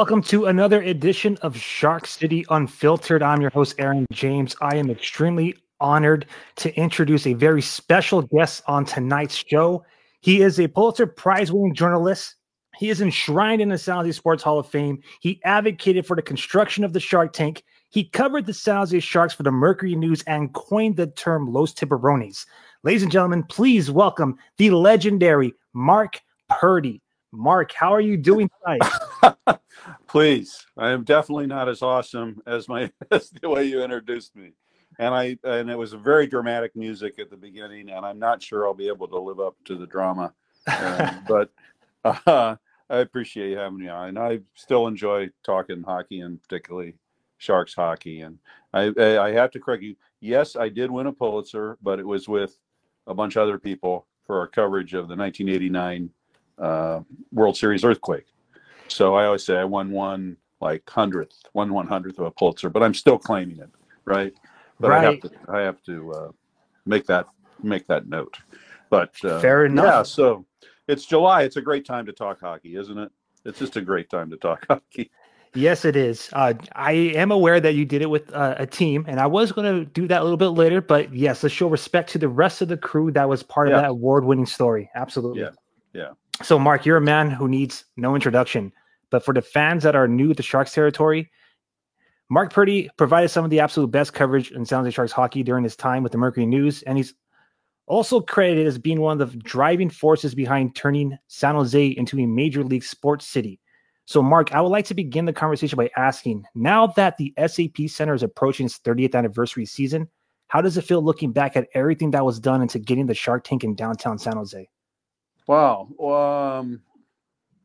Welcome to another edition of Shark City Unfiltered. I'm your host, Aaron James. I am extremely honored to introduce a very special guest on tonight's show. He is a Pulitzer Prize winning journalist. He is enshrined in the Jose Sports Hall of Fame. He advocated for the construction of the Shark Tank. He covered the Jose Sharks for the Mercury News and coined the term Los Tiburones. Ladies and gentlemen, please welcome the legendary Mark Purdy. Mark, how are you doing tonight? Please, I am definitely not as awesome as my as the way you introduced me, and I and it was a very dramatic music at the beginning, and I'm not sure I'll be able to live up to the drama, um, but uh, I appreciate you having me on. And I still enjoy talking hockey and particularly Sharks hockey, and I I have to correct you. Yes, I did win a Pulitzer, but it was with a bunch of other people for our coverage of the 1989 uh, World Series earthquake. So I always say I won one like hundredth, one one hundredth of a Pulitzer, but I'm still claiming it, right? But right. I have to, I have to uh, make that make that note. But uh, fair enough. Yeah, so it's July. It's a great time to talk hockey, isn't it? It's just a great time to talk hockey. Yes, it is. Uh, I am aware that you did it with uh, a team, and I was going to do that a little bit later. But yes, let's show respect to the rest of the crew that was part of that award-winning story. Absolutely. Yeah. Yeah. So, Mark, you're a man who needs no introduction. But for the fans that are new to Sharks territory, Mark Purdy provided some of the absolute best coverage in San Jose Sharks hockey during his time with the Mercury News, and he's also credited as being one of the driving forces behind turning San Jose into a major league sports city. So, Mark, I would like to begin the conversation by asking now that the SAP Center is approaching its 30th anniversary season, how does it feel looking back at everything that was done into getting the Shark Tank in downtown San Jose? Wow. Um,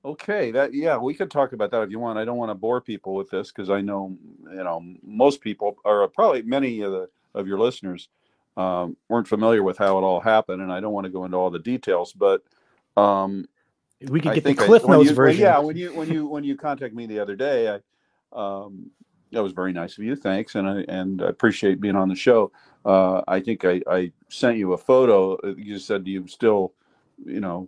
okay. That yeah, we could talk about that if you want. I don't want to bore people with this because I know you know most people, or probably many of the of your listeners, um, weren't familiar with how it all happened, and I don't want to go into all the details. But um, We could I get the think I- Cliff Notes you- version. Yeah, when you when you when you contacted me the other day, I um, that was very nice of you. Thanks, and I and I appreciate being on the show. Uh, I think I, I sent you a photo. You said do you still, you know,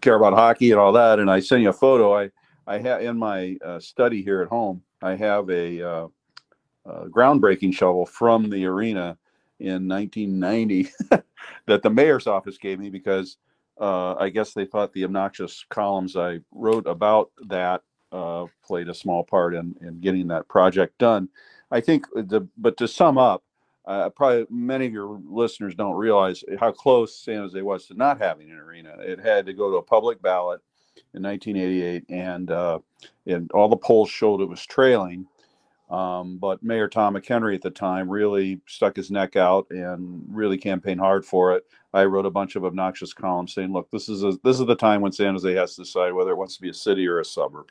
care about hockey and all that, and I sent you a photo. I I have in my uh, study here at home. I have a, uh, uh groundbreaking shovel from the arena in 1990 that the mayor's office gave me because uh, I guess they thought the obnoxious columns I wrote about that uh, played a small part in, in getting that project done. I think the but to sum up, uh, probably many of your listeners don't realize how close San Jose was to not having an arena. It had to go to a public ballot in 1988, and uh, and all the polls showed it was trailing. Um, but Mayor Tom McEnery at the time really stuck his neck out and really campaigned hard for it. I wrote a bunch of obnoxious columns saying, "Look, this is a, this is the time when San Jose has to decide whether it wants to be a city or a suburb."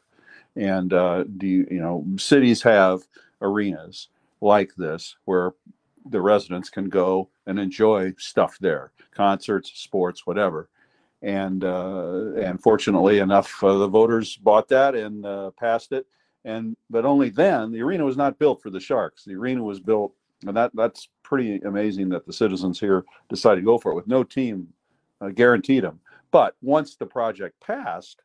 And uh, do you, you know cities have arenas like this where the residents can go and enjoy stuff there, concerts, sports, whatever. And uh, and fortunately enough, uh, the voters bought that and uh, passed it. And but only then the arena was not built for the Sharks. The arena was built, and that that's pretty amazing that the citizens here decided to go for it with no team uh, guaranteed them. But once the project passed,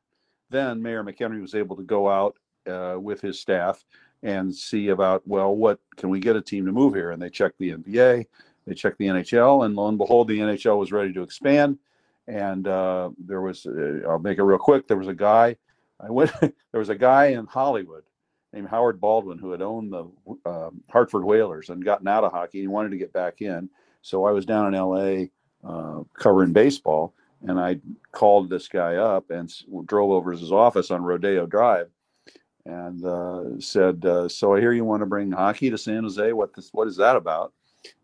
then Mayor McEnery was able to go out uh, with his staff and see about well, what can we get a team to move here? And they checked the NBA, they checked the NHL, and lo and behold, the NHL was ready to expand. And uh, there was, uh, I'll make it real quick. There was a guy, I went. there was a guy in Hollywood named Howard Baldwin who had owned the um Hartford Whalers and gotten out of hockey. He wanted to get back in, so I was down in L.A. Uh, covering baseball, and I called this guy up and drove over to his office on Rodeo Drive, and uh, said, uh, "So I hear you want to bring hockey to San Jose. What this? What is that about?"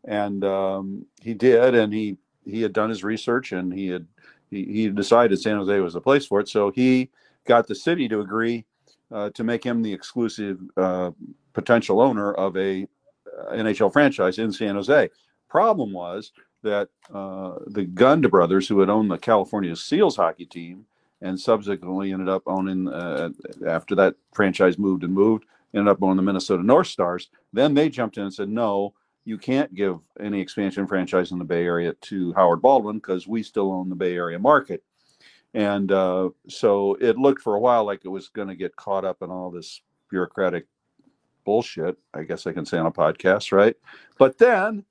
And um, he did, and he he had done his research, and he had he, he decided San Jose was the place for it. So he got the city to agree uh, to make him the exclusive uh, potential owner of a uh, NHL franchise in San Jose. Problem was that uh, the Gund brothers, who had owned the California Seals hockey team, and subsequently ended up owning uh, after that franchise moved and moved, ended up owning the Minnesota North Stars. Then they jumped in and said, "No, you can't give any expansion franchise in the Bay Area to Howard Baldwin because we still own the Bay Area market." and uh, so it looked for a while like it was going to get caught up in all this bureaucratic bullshit. I guess I can say on a podcast, right? But then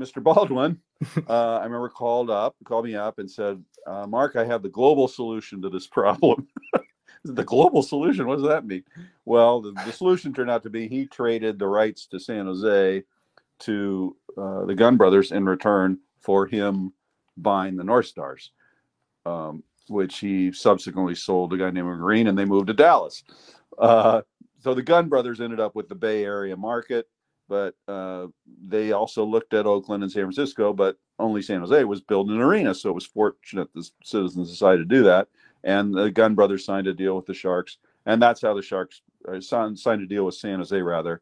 Mr. Baldwin, uh, I remember called up, called me up, and said, uh, "Mark, I have the global solution to this problem." the global solution. What does that mean? Well, the, the, solution turned out to be he traded the rights to San Jose to uh, the Gund Brothers in return for him buying the North Stars, um, which he subsequently sold to a guy named Green, and they moved to Dallas. Uh, so the Gund Brothers ended up with the Bay Area market, but uh, they also looked at Oakland and San Francisco, but only San Jose was building an arena, so it was fortunate the Citizens decided to do that and the Gund brothers signed a deal with the Sharks, and that's how the Sharks uh, signed, a deal with San Jose rather,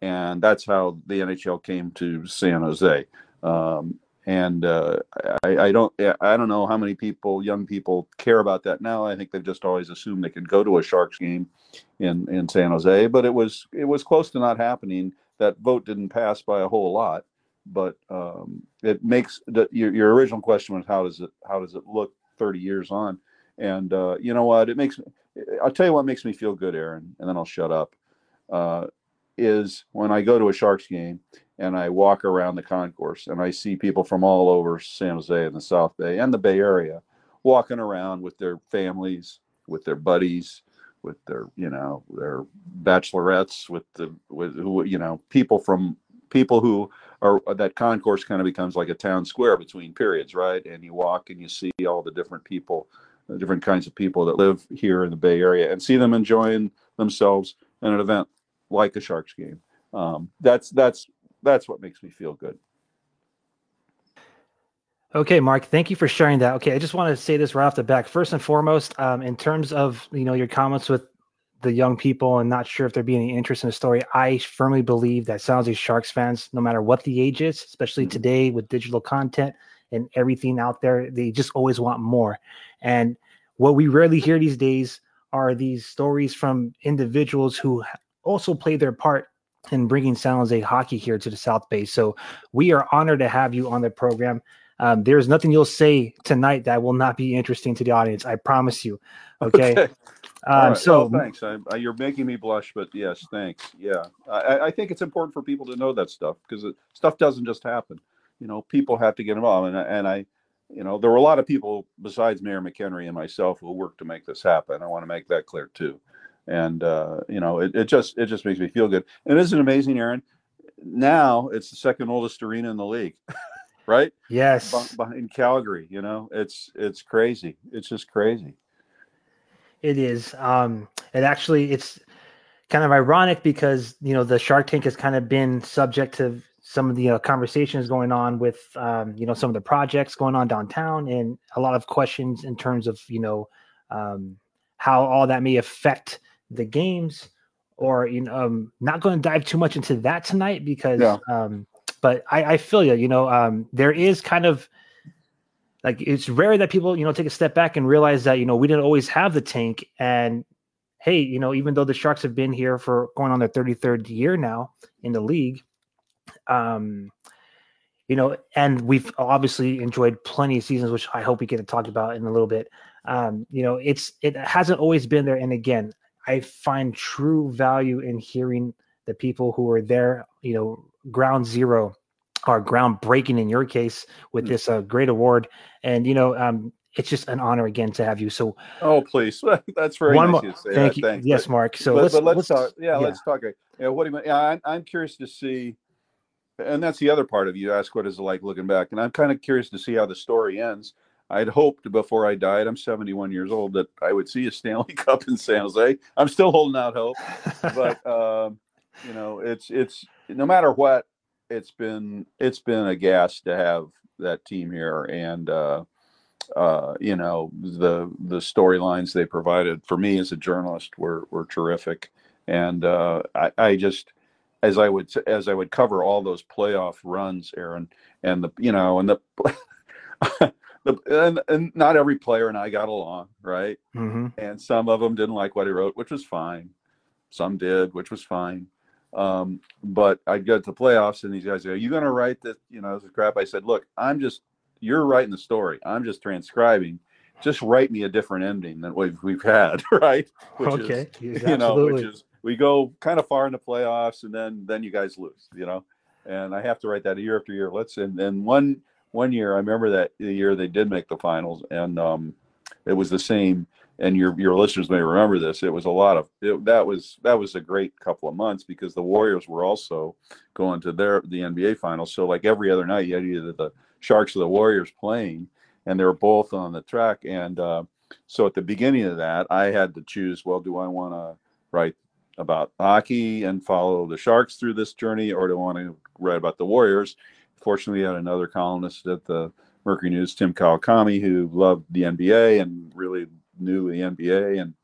and that's how the NHL came to San Jose. Um, and uh, I, I, don't I don't know how many people, young people, care about that now. I think they've just always assumed they could go to a Sharks game in in San Jose, but it was it was close to not happening. That vote didn't pass by a whole lot, but um, it makes the, your your original question was how does it how does it look 30 years on? And uh, you know what? It makes me. I'll tell you what makes me feel good, Aaron, and then I'll shut up. Uh, is when I go to a Sharks game and I walk around the concourse and I see people from all over San Jose and the South Bay and the Bay Area walking around with their families, with their buddies, with their you know their bachelorettes, with the with who you know people from people who are that concourse kind of becomes like a town square between periods, right? And you walk and you see all the different people different kinds of people that live here in the Bay Area and see them enjoying themselves in an event like a Sharks game. Um, that's that's that's what makes me feel good. Okay, Mark, thank you for sharing that. Okay, I just want to say this right off the back. First and foremost, um, in terms of you know your comments with the young people and not sure if there'd be any interest in the story, I firmly believe that San Jose Sharks fans, no matter what the age is, especially mm-hmm. today with digital content, and everything out there. They just always want more. And what we rarely hear these days are these stories from individuals who also play their part in bringing San Jose hockey here to the South Bay. So we are honored to have you on the program. Um, there's nothing you'll say tonight that will not be interesting to the audience. I promise you. Okay. okay. Um, right. So well, thanks. I, I, you're making me blush, but yes, thanks. Yeah, I, I, think it's important for people to know that stuff because stuff doesn't just happen you know, people have to get involved. And, and I, you know, there were a lot of people besides Mayor McEnery and myself who worked to make this happen. I want to make that clear too. And uh, you know, it, it just it just makes me feel good. And isn't it amazing, Aaron? Now it's the second oldest arena in the league, right? Yes. In Calgary, you know, it's it's crazy. It's just crazy. It is. Um, it actually it's kind of ironic because you know the Shark Tank has kind of been subject to some of the uh, conversations going on with um, you know some of the projects going on downtown and a lot of questions in terms of you know um, how all that may affect the games or you know um, not going to dive too much into that tonight because yeah. um, but I, I feel you you know um, there is kind of like it's rare that people you know take a step back and realize that you know we didn't always have the tank and hey you know even though the sharks have been here for going on their 33rd year now in the league um, you know, and we've obviously enjoyed plenty of seasons, which I hope we get to talk about in a little bit. Um, you know, it's it hasn't always been there, and again, I find true value in hearing the people who are there. You know, ground zero or groundbreaking in your case with hmm. this uh, great award, and you know, um, it's just an honor again to have you. So, oh please, that's very one nice more. Thank that. you. Thanks. Yes, Mark. So but, let's, but let's, let's, talk. Yeah, yeah, let's talk. Yeah, what do you? Mean yeah, I'm, I'm curious to see and that's the other part of you ask what is it like looking back and i'm kind of curious to see how the story ends i'd hoped before i died i'm 71 years old that i would see a stanley cup in san jose i'm still holding out hope but um, you know it's it's no matter what it's been it's been a gas to have that team here and uh, uh, you know the the storylines they provided for me as a journalist were were terrific and uh, I, I just as I would as I would cover all those playoff runs, Aaron, and the you know and the. the, and, and not every player and I got along, right? Mm-hmm. And some of them didn't like what he wrote, which was fine. Some did, which was fine. Um, but I'd get to the playoffs, and these guys go, "Are you going to write this? You know, this is crap." I said, "Look, I'm just you're writing the story. I'm just transcribing, just write me a different ending than we've we've had, right? Which okay, is, you know, which is we go kind of far in the playoffs and then then you guys lose, you know. And I have to write that year after year. Let's and then one one year I remember that the year they did make the finals and um it was the same and your your listeners may remember this. It was a lot of it, that was that was a great couple of months because the Warriors were also going to their the NBA finals. So like every other night, you had either the Sharks or the Warriors playing, and they were both on the track. And uh, so at the beginning of that, I had to choose. Well, do I want to write about hockey and follow the Sharks through this journey, or do I want to write about the Warriors? Fortunately, we had another columnist at the Mercury News, Tim Kawakami, who loved the NBA and really knew the NBA and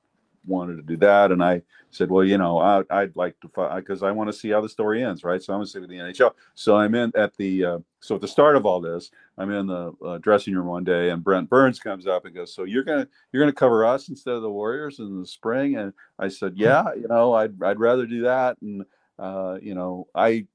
wanted to do that. And I said, well, you know, I, would like to, because I want to see how the story ends, right? So I'm going to stay with the NHL. So I'm in at the, uh, so at the start of all this, I'm in the uh, dressing room one day, and Brent Burns comes up and goes, "So you're gonna you're gonna cover us instead of the Warriors in the spring?" And I said, hmm. "Yeah, you know, I'd I'd rather do that." And uh, you know, I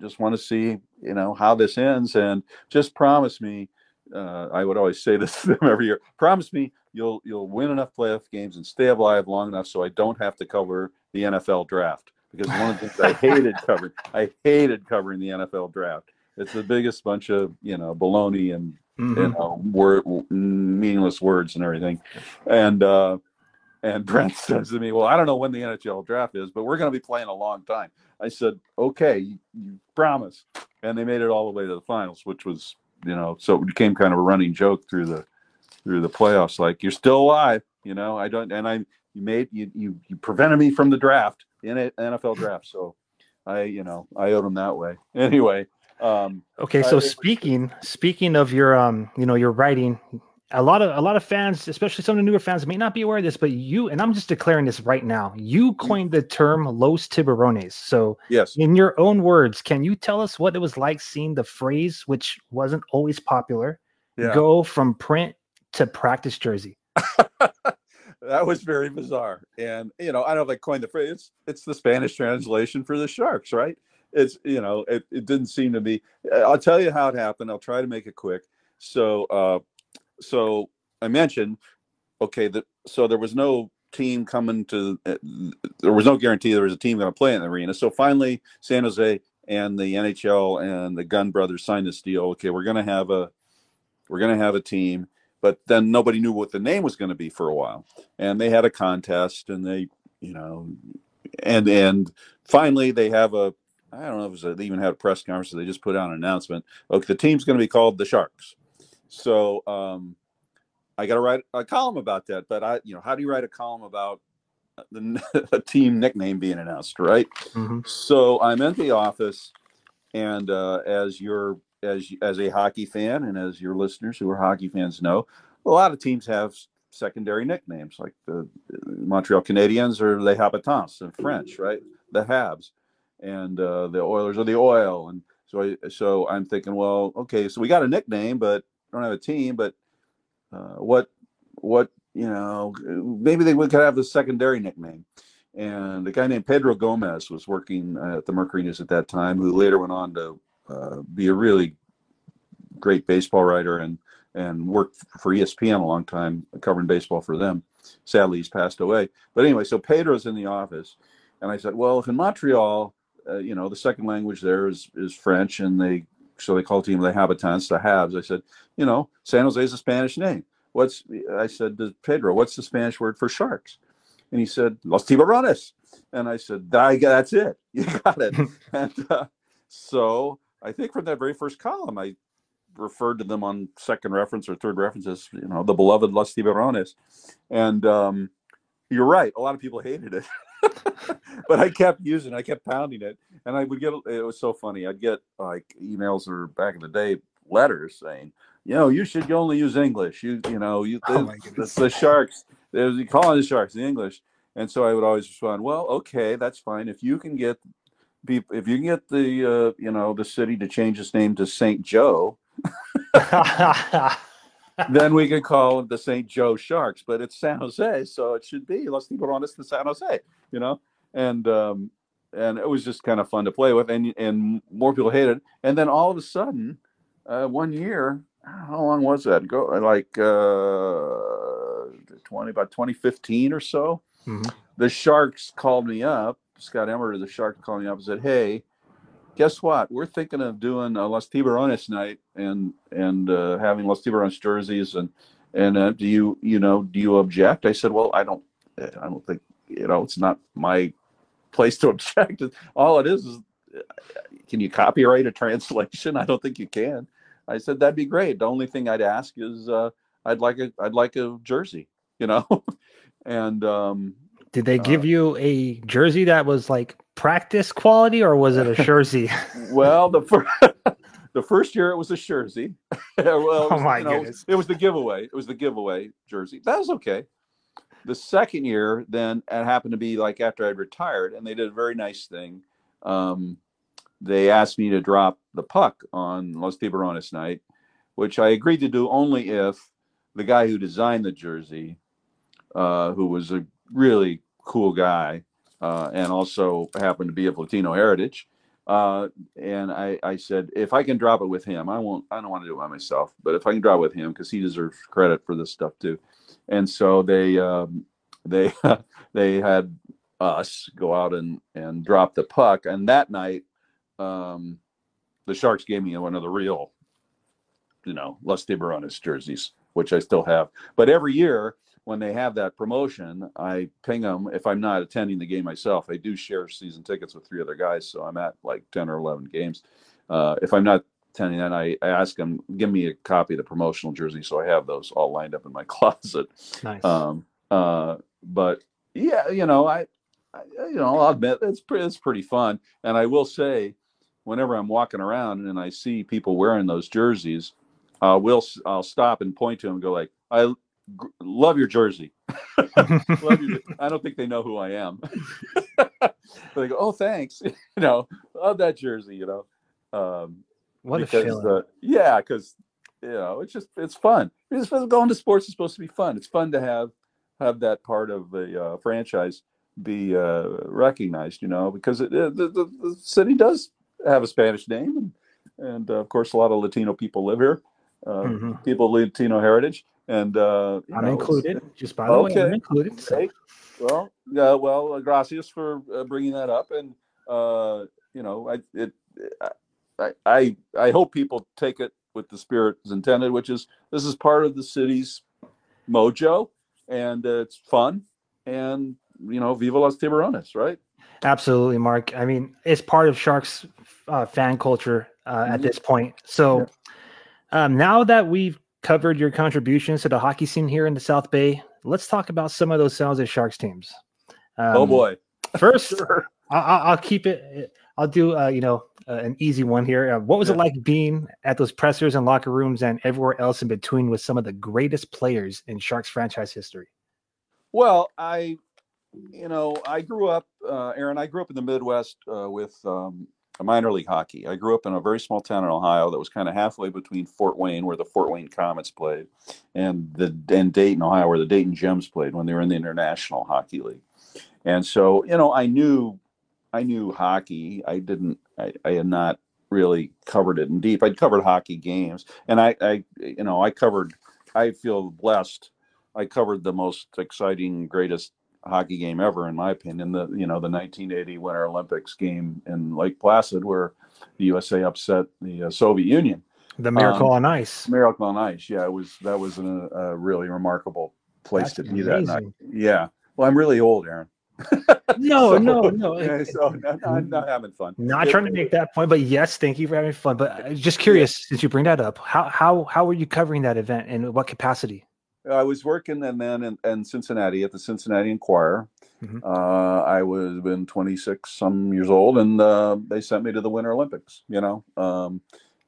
just want to see you know how this ends, and just promise me. Uh, I would always say this to them every year. Promise me you'll you'll win enough playoff games and stay alive long enough so I don't have to cover the NFL draft because one of the things I hated covering I hated covering the NFL draft. It's the biggest bunch of you know baloney and mm-hmm. you know word meaningless words and everything, and uh, and Brent says to me, "Well, I don't know when the NHL draft is, but we're going to be playing a long time." I said, "Okay, you, you promise," and they made it all the way to the finals, which was you know so it became kind of a running joke through the through the playoffs. Like you're still alive, you know. I don't, and I you made you you, you prevented me from the draft in a NFL draft, so I you know I owed them that way. Anyway. Um, okay, so I, speaking speaking of your um you know your writing, a lot of a lot of fans, especially some of the newer fans, may not be aware of this, but you and I'm just declaring this right now. You coined the term "los tiburones." So, yes, in your own words, can you tell us what it was like seeing the phrase, which wasn't always popular, yeah. go from print to practice jersey. that was very bizarre. And you know, I don't know if I coined the phrase. It's, it's the Spanish translation for the sharks, right? It's you know, it, it didn't seem to be. I'll tell you how it happened. I'll try to make it quick. So, uh, so I mentioned, okay, that so there was no team coming to. Uh, there was no guarantee there was a team going to play in the arena. So finally, San Jose and the NHL and the Gund brothers signed this deal. Okay, we're going to have a we're going to have a team but then nobody knew what the name was going to be for a while and they had a contest and they you know and and finally they have a i don't know if a, they even had a press conference they just put out an announcement okay the team's going to be called the sharks so um i got to write a column about that but i you know how do you write a column about the, a team nickname being announced right mm-hmm. so i'm in the office and uh, as you're as as a hockey fan and as your listeners who are hockey fans know, a lot of teams have secondary nicknames like the Montreal Canadiens or Les Habitants in French, right? The Habs, and uh, the Oilers are the Oil, and so I, so I'm thinking, well, okay, so we got a nickname, but don't have a team, but uh, what what you know maybe they could have the secondary nickname. And a guy named Pedro Gomez was working at the Mercury News at that time, who later went on to uh, be a really great baseball writer and and worked for ESPN a long time covering baseball for them. Sadly, he's passed away. But anyway, so Pedro's in the office, and I said, well, if in Montreal, uh, you know, the second language there is is French, and they so they call the team the Habitants, the Habs. I said, you know, San Jose is a Spanish name. What's I said to Pedro, what's the Spanish word for sharks? And he said, Los Tiburones. And I said, that's it. You got it. and uh, so I think from that very first column, I referred to them on second reference or third reference as, you know, the beloved Los Tiburones. And um, you're right. A lot of people hated it. but I kept using it. I kept pounding it. And I would get, it was so funny. I'd get like emails or back in the day, letters saying, you know, you should only use English. You, you know, you, oh the, the, the Sharks, there's calling the Sharks, the English. And so I would always respond, well, okay, that's fine. If you can get people if you can get the uh, you know the city to change its name to St. Joe, then we can call it the St. Joe Sharks. But it's San Jose, so it should be Los Tiburones de San Jose. You know, and um, and it was just kind of fun to play with, and and more people hated. It. And then all of a sudden, uh, one year, how long was that? Go like uh, 20 about 2015 or so. Mhm. The Sharks called me up. Scott Emmert, the Sharks, called me up and said, "Hey, guess what? We're thinking of doing a Los Tiburones night and and uh, having Los Tiburones jerseys and and uh, do you you know do you object?" I said, "Well, I don't I don't think you know it's not my place to object. All it is is can you copyright a translation? I don't think you can." I said that'd be great. The only thing I'd ask is uh, I'd like a I'd like a jersey, you know, and um, Did they give Uh, you a jersey that was like practice quality, or was it a jersey? well the first the first year it was a jersey. well, it was, Oh my you know, goodness. it was the giveaway. It was the giveaway jersey. That was okay. The second year, then it happened to be like after I'd retired, and they did a very nice thing. Um, they asked me to drop the puck on Los Tiburones night, which I agreed to do only if the guy who designed the jersey, uh, who was a really cool guy, uh, and also happened to be of Latino heritage, uh, and I, I said if I can drop it with him, I won't. I don't want to do it by myself, but if I can drop it with him because he deserves credit for this stuff too. And so they um, they they had us go out and and drop the puck, and that night um, the Sharks gave me one of the real, you know, Los Tiburones jerseys, which I still have. But every year when they have that promotion, I ping them. If I'm not attending the game myself, I do share season tickets with three other guys, so I'm at like ten or eleven games. Uh, if I'm not attending that, I, I ask them give me a copy of the promotional jersey, so I have those all lined up in my closet. nice. Um, uh, but yeah, you know, I, I, you know, I'll admit it's pretty, it's pretty fun. And I will say, whenever I'm walking around and I see people wearing those jerseys, uh, will I'll stop and point to them and go like, I g- love your jersey. love your, I don't think they know who I am. they go, oh, thanks. you know, love that jersey. You know, um, what a feeling. uh, yeah, because you know it's just it's fun. It's going to sports is supposed to be fun. It's fun to have have that part of the uh, franchise be uh, recognized. You know, because it, uh, the, the the city does have a Spanish name, and and uh, of course a lot of Latino people live here. Uh, Mhm. People of Latino heritage, and uh, I'm know, included. Just by the way, I'm Okay. included. So. Hey, well, yeah, well, uh, gracias for uh, bringing that up, and uh, you know, I it, I, I I hope people take it with the spirit is intended, which is this is part of the city's mojo, and uh, it's fun, and you know, viva los tiburones, right? Absolutely, Mark. I mean, it's part of Sharks uh, fan culture uh, at Mhm. this point. So um, now that we've covered your contributions to the hockey scene here in the South Bay, let's talk about some of those sounds Jose Sharks teams. Um, oh boy, First, sure. I- I- I'll keep it. I'll do, uh, you know, uh, an easy one here. Uh, what was it like being at those pressers and locker rooms and everywhere else in between with some of the greatest players in Sharks franchise history? Well, I, you know, I grew up, uh, Aaron. I grew up in the Midwest uh, with um, a minor league hockey. I grew up in a very small town in Ohio that was kind of halfway between Fort Wayne, where the Fort Wayne Komets played, and the and Dayton, Ohio, where the Dayton Gems played when they were in the International Hockey League. And so, you know, I knew, I knew hockey. I didn't. I, I had not really covered it in deep. I'd covered hockey games, and I, I, you know, I covered. I feel blessed. I covered the most exciting, greatest hockey game ever, in my opinion. The you know the 1980 Winter Olympics game in Lake Placid, where the USA upset the uh, Soviet Union. The Miracle Um, on Ice. Miracle on Ice. Yeah, it was that was an, a really remarkable place That's to be that night. Yeah. Well, I'm really old, Aaron. No, So- no, no. Yeah, so no, no, I'm not having fun. Not trying to make that point, but yes, thank you for having fun. But uh, just curious, since you bring that up, how how how were you covering that event and what capacity? I was working and then in, in Cincinnati at the Cincinnati Enquirer. Mhm. Uh, I was been 26 some years old, and uh, they sent me to the Winter Olympics. You know, um,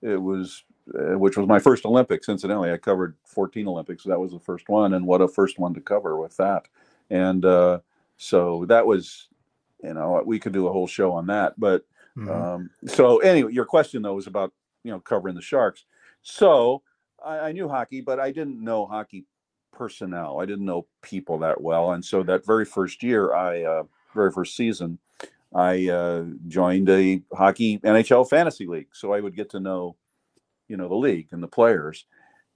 it was uh, which was my first Olympics. Incidentally, I covered 14 Olympics. That was the first one, and what a first one to cover with that. And uh, so that was, you know, we could do a whole show on that. But Mhm. um, so anyway, your question though was about you know covering the Sharks. So I, I knew hockey, but I didn't know hockey personnel. I didn't know people that well, and so that very first year, I uh, very first season, I uh, joined a hockey NHL fantasy league. So I would get to know, you know, the league and the players,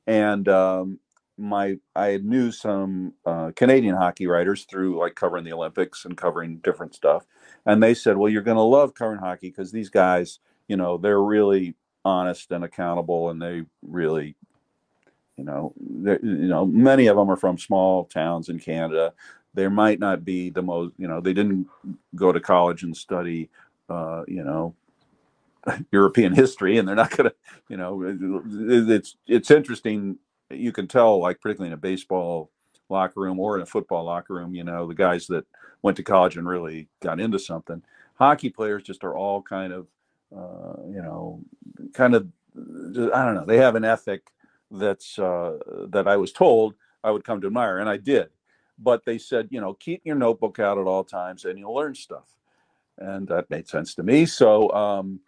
and um, my I knew some uh, Canadian hockey writers through like covering the Olympics and covering different stuff, and they said, "Well, you're going to love covering hockey because these guys, you know, they're really honest and accountable, and they really, you know, you know, many of them are from small towns in Canada. There might not be the most, you know, they didn't go to college and study, uh, you know, European history, and they're not going to, you know, it's it's interesting. You can tell, like particularly in a baseball locker room or in a football locker room, you know, the guys that went to college and really got into something. Hockey players just are all kind of, uh, you know, kind of, I don't know. They have an ethic that's uh, that I was told I would come to admire, and I did. But they said, you know, keep your notebook out at all times, and you'll learn stuff. And that made sense to me. So, um,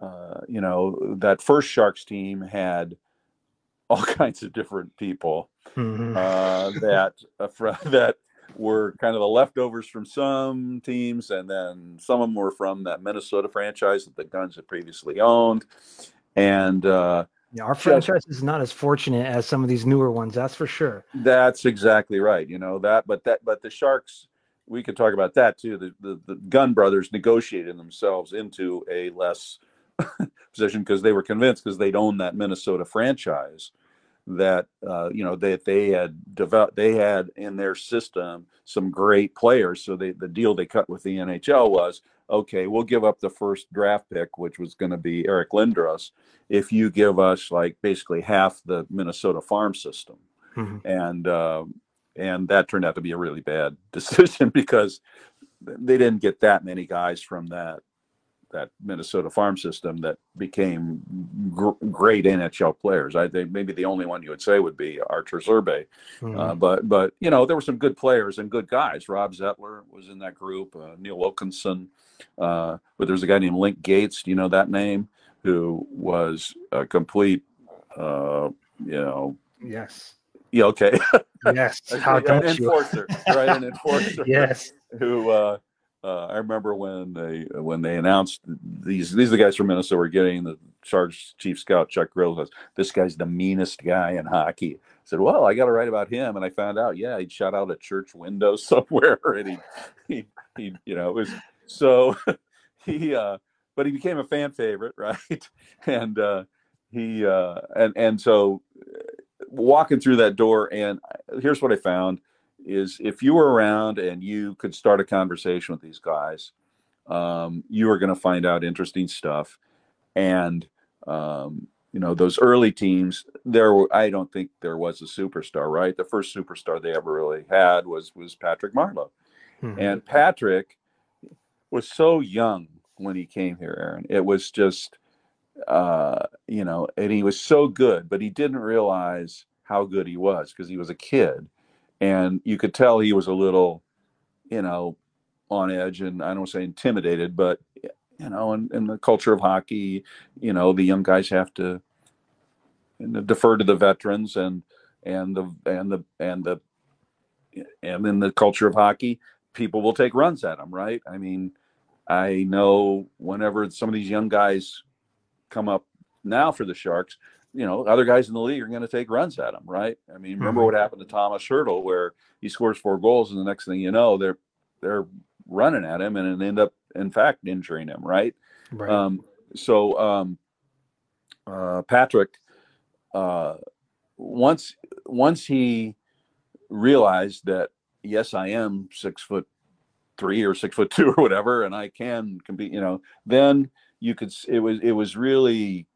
uh, you know, that first Sharks team had all kinds of different people mm-hmm. uh, that uh, that were kind of the leftovers from some teams, and then some of them were from that Minnesota franchise that the Gunds had previously owned. And uh, yeah, our franchise is not as fortunate as some of these newer ones. That's for sure. That's exactly right. You know that, but that, but the Sharks. We could talk about that too. The, the, the Gund brothers negotiated themselves into a less position because they were convinced because they'd owned that Minnesota franchise that uh, you know that they, they had developed they had in their system some great players so they, the deal they cut with the nhl was okay we'll give up the first draft pick which was going to be eric lindros if you give us like basically half the minnesota farm system mm-hmm. and uh, and that turned out to be a really bad decision because they didn't get that many guys from that that Minnesota farm system that became gr- great NHL players. I think maybe the only one you would say would be Arturs Irbe, mm-hmm. uh, but but you know there were some good players and good guys. Rob Zettler was in that group. Uh, Neil Wilkinson, uh, but there's a guy named Link Gaetz. Do you know that name? Who was a complete, uh, you know. Yes. Yeah. Okay. Yes. How an enforcer, right? An enforcer. yes. Who uh, uh, I remember when they when they announced these these are the guys from Minnesota were getting the Sharks chief scout Chuck Grillo says this guy's the meanest guy in hockey. I said, well, I got to write about him, and I found out, yeah, he'd shot out a church window somewhere, and he he, he you know it was so he uh, but he became a fan favorite, right? And uh, he uh, and and so uh, walking through that door, and here's what I found is if you were around and you could start a conversation with these guys, um, you are going to find out interesting stuff. And um, you know those early teams, there were, I don't think there was a superstar. Right, the first superstar they ever really had was was Patrick Marleau, mm-hmm. and Patrick was so young when he came here. Aaron, it was just uh, you know, and he was so good, but he didn't realize how good he was because he was a kid and you could tell he was a little, you know, on edge, and I don't say intimidated, but you know, in, in the culture of hockey, you know, the young guys have to defer to the veterans, and and the and the and the and in the culture of hockey, people will take runs at them, right? I mean, I know whenever some of these young guys come up now for the Sharks, you know, other guys in the league are going to take runs at him, right? I mean, remember mm-hmm. what happened to Tomas Hertl, where he scores four goals, and the next thing you know, they're they're running at him and end up, in fact, injuring him, right? Right. Um, so um, uh, Patrick, uh, once once he realized that yes, I am six foot three or six foot two or whatever, and I can compete, you know, then you could. It was it was really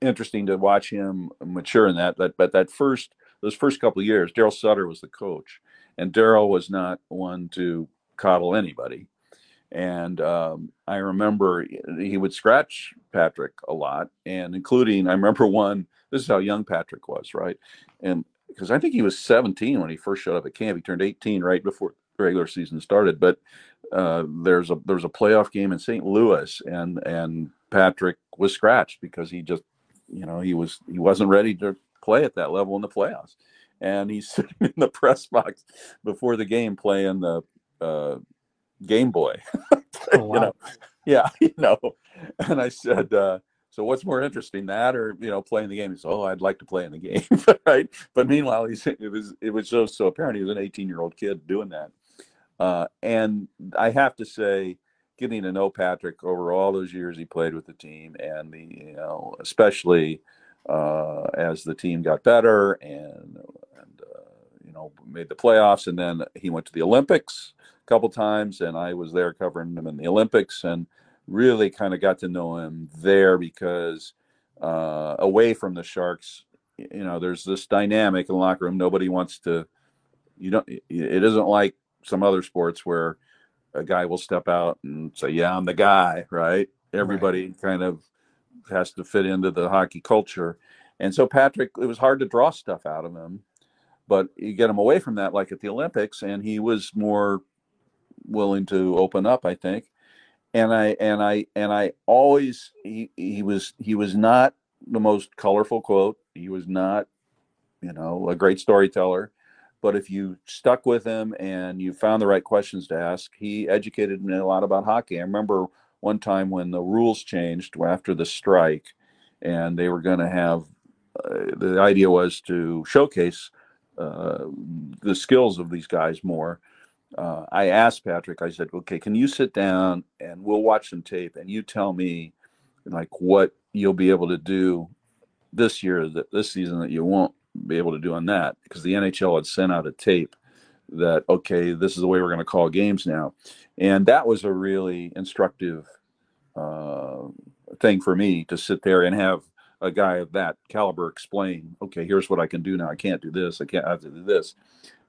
interesting to watch him mature in that. But but that first those first couple years, Darryl Sutter was the coach, and Darryl was not one to coddle anybody. And um, I remember he would scratch Patrick a lot, and including I remember one. This is how young Patrick was, right? And because I think he was 17 when he first showed up at camp. He turned 18 right before the regular season started. But uh, there's a there's a playoff game in St. Louis, and and Patrick was scratched because he just you know he was he wasn't ready to play at that level in the playoffs and he's sitting in the press box before the game playing the uh, game boy oh, wow. you know yeah you know and i said uh, So what's more interesting, that or you know playing the game? He's oh, I'd like to play in the game, right? But meanwhile, he's it was it was just so apparent he was an 18 year old kid doing that. Uh, and I have to say, getting to know Patrick over all those years he played with the team, and the you know especially uh, as the team got better and and uh, you know made the playoffs, and then he went to the Olympics a couple times, and I was there covering him in the Olympics, and really kind of got to know him there because uh, away from the Sharks, you know, there's this dynamic in the locker room. Nobody wants to. You don't. It isn't like some other sports where a guy will step out and say, "Yeah, I'm the guy," right? Everybody right. kind of has to fit into the hockey culture, and so Patrick, it was hard to draw stuff out of him, but you get him away from that, like at the Olympics, and he was more willing to open up, I think. And I and I and I always he he was he was not the most colorful quote. He was not, you know, a great storyteller but if you stuck with him and you found the right questions to ask, he educated me a lot about hockey. I remember one time when the rules changed after the strike, and they were going to have uh, the idea was to showcase uh, the skills of these guys more. Uh, I asked Patrick, I said, okay, can you sit down and we'll watch some tape and you tell me like what you'll be able to do this year, that this season that you won't be able to do on that because the NHL had sent out a tape that okay, this is the way we're going to call games now, and that was a really instructive uh, thing for me to sit there and have a guy of that caliber explain, okay, here's what I can do now. I can't do this. I can't I have to do this,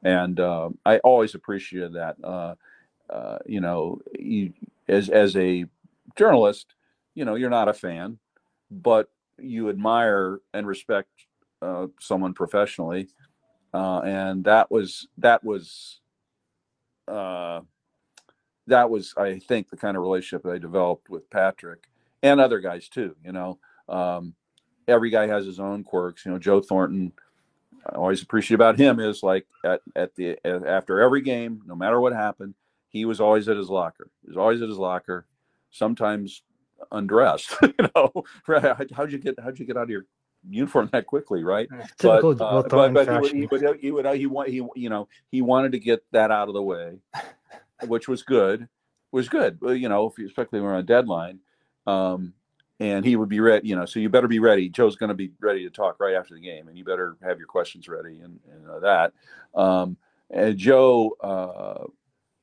and uh, I always appreciated that. Uh, uh, you know, you, as as a journalist, you know, you're not a fan, but you admire and respect uh, someone professionally, uh, and that was that was uh, that was I think the kind of relationship that I developed with Patrick and other guys too. You know, um, every guy has his own quirks. You know, Joe Thornton. I always appreciate about him is like at at the after every game, no matter what happened, he was always at his locker. He was always at his locker. Sometimes undressed. you know, right? How'd you get how'd you get out of your uniform that quickly, right? Typical but, uh, but, but he, would, he, would, he would he want he you know he wanted to get that out of the way, which was good, was good. You know, if you, especially when we're on deadline, um, and he would be ready. You know, so you better be ready. Joe's going to be ready to talk right after the game, and you better have your questions ready and, and uh, that. Um, and Joe, uh,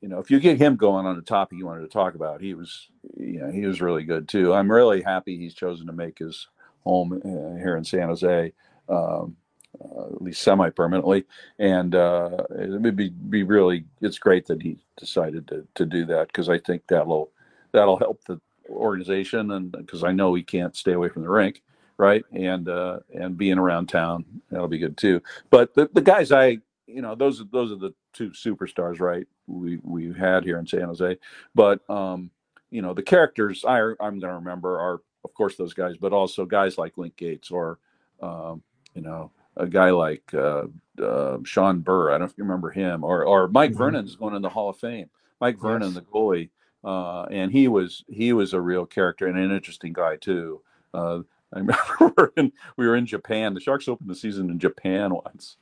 you know, if you get him going on the topic you wanted to talk about, he was, you know, he was really good too. I'm really happy he's chosen to make his home uh, here in San Jose, um, uh, at least semi-permanently. And uh, it would be, be really, it's great that he decided to, to do that because I think that'll that'll help the organization and because I know he can't stay away from the rink, right? And uh, and being around town that'll be good too. But the, the guys I you know those those are the two superstars, right? We we had here in San Jose, but um, you know the characters I I'm going to remember are of course, those guys, but also guys like Link Gaetz or, um, you know, a guy like uh, uh, Shawn Burr. I don't know if you remember him, or or Mike mm-hmm. Vernon is going in the Hall of Fame. Mike yes. Vernon, the goalie, uh, and he was he was a real character and an interesting guy too. Uh, I remember we were, in, we were in Japan. The Sharks opened the season in Japan once,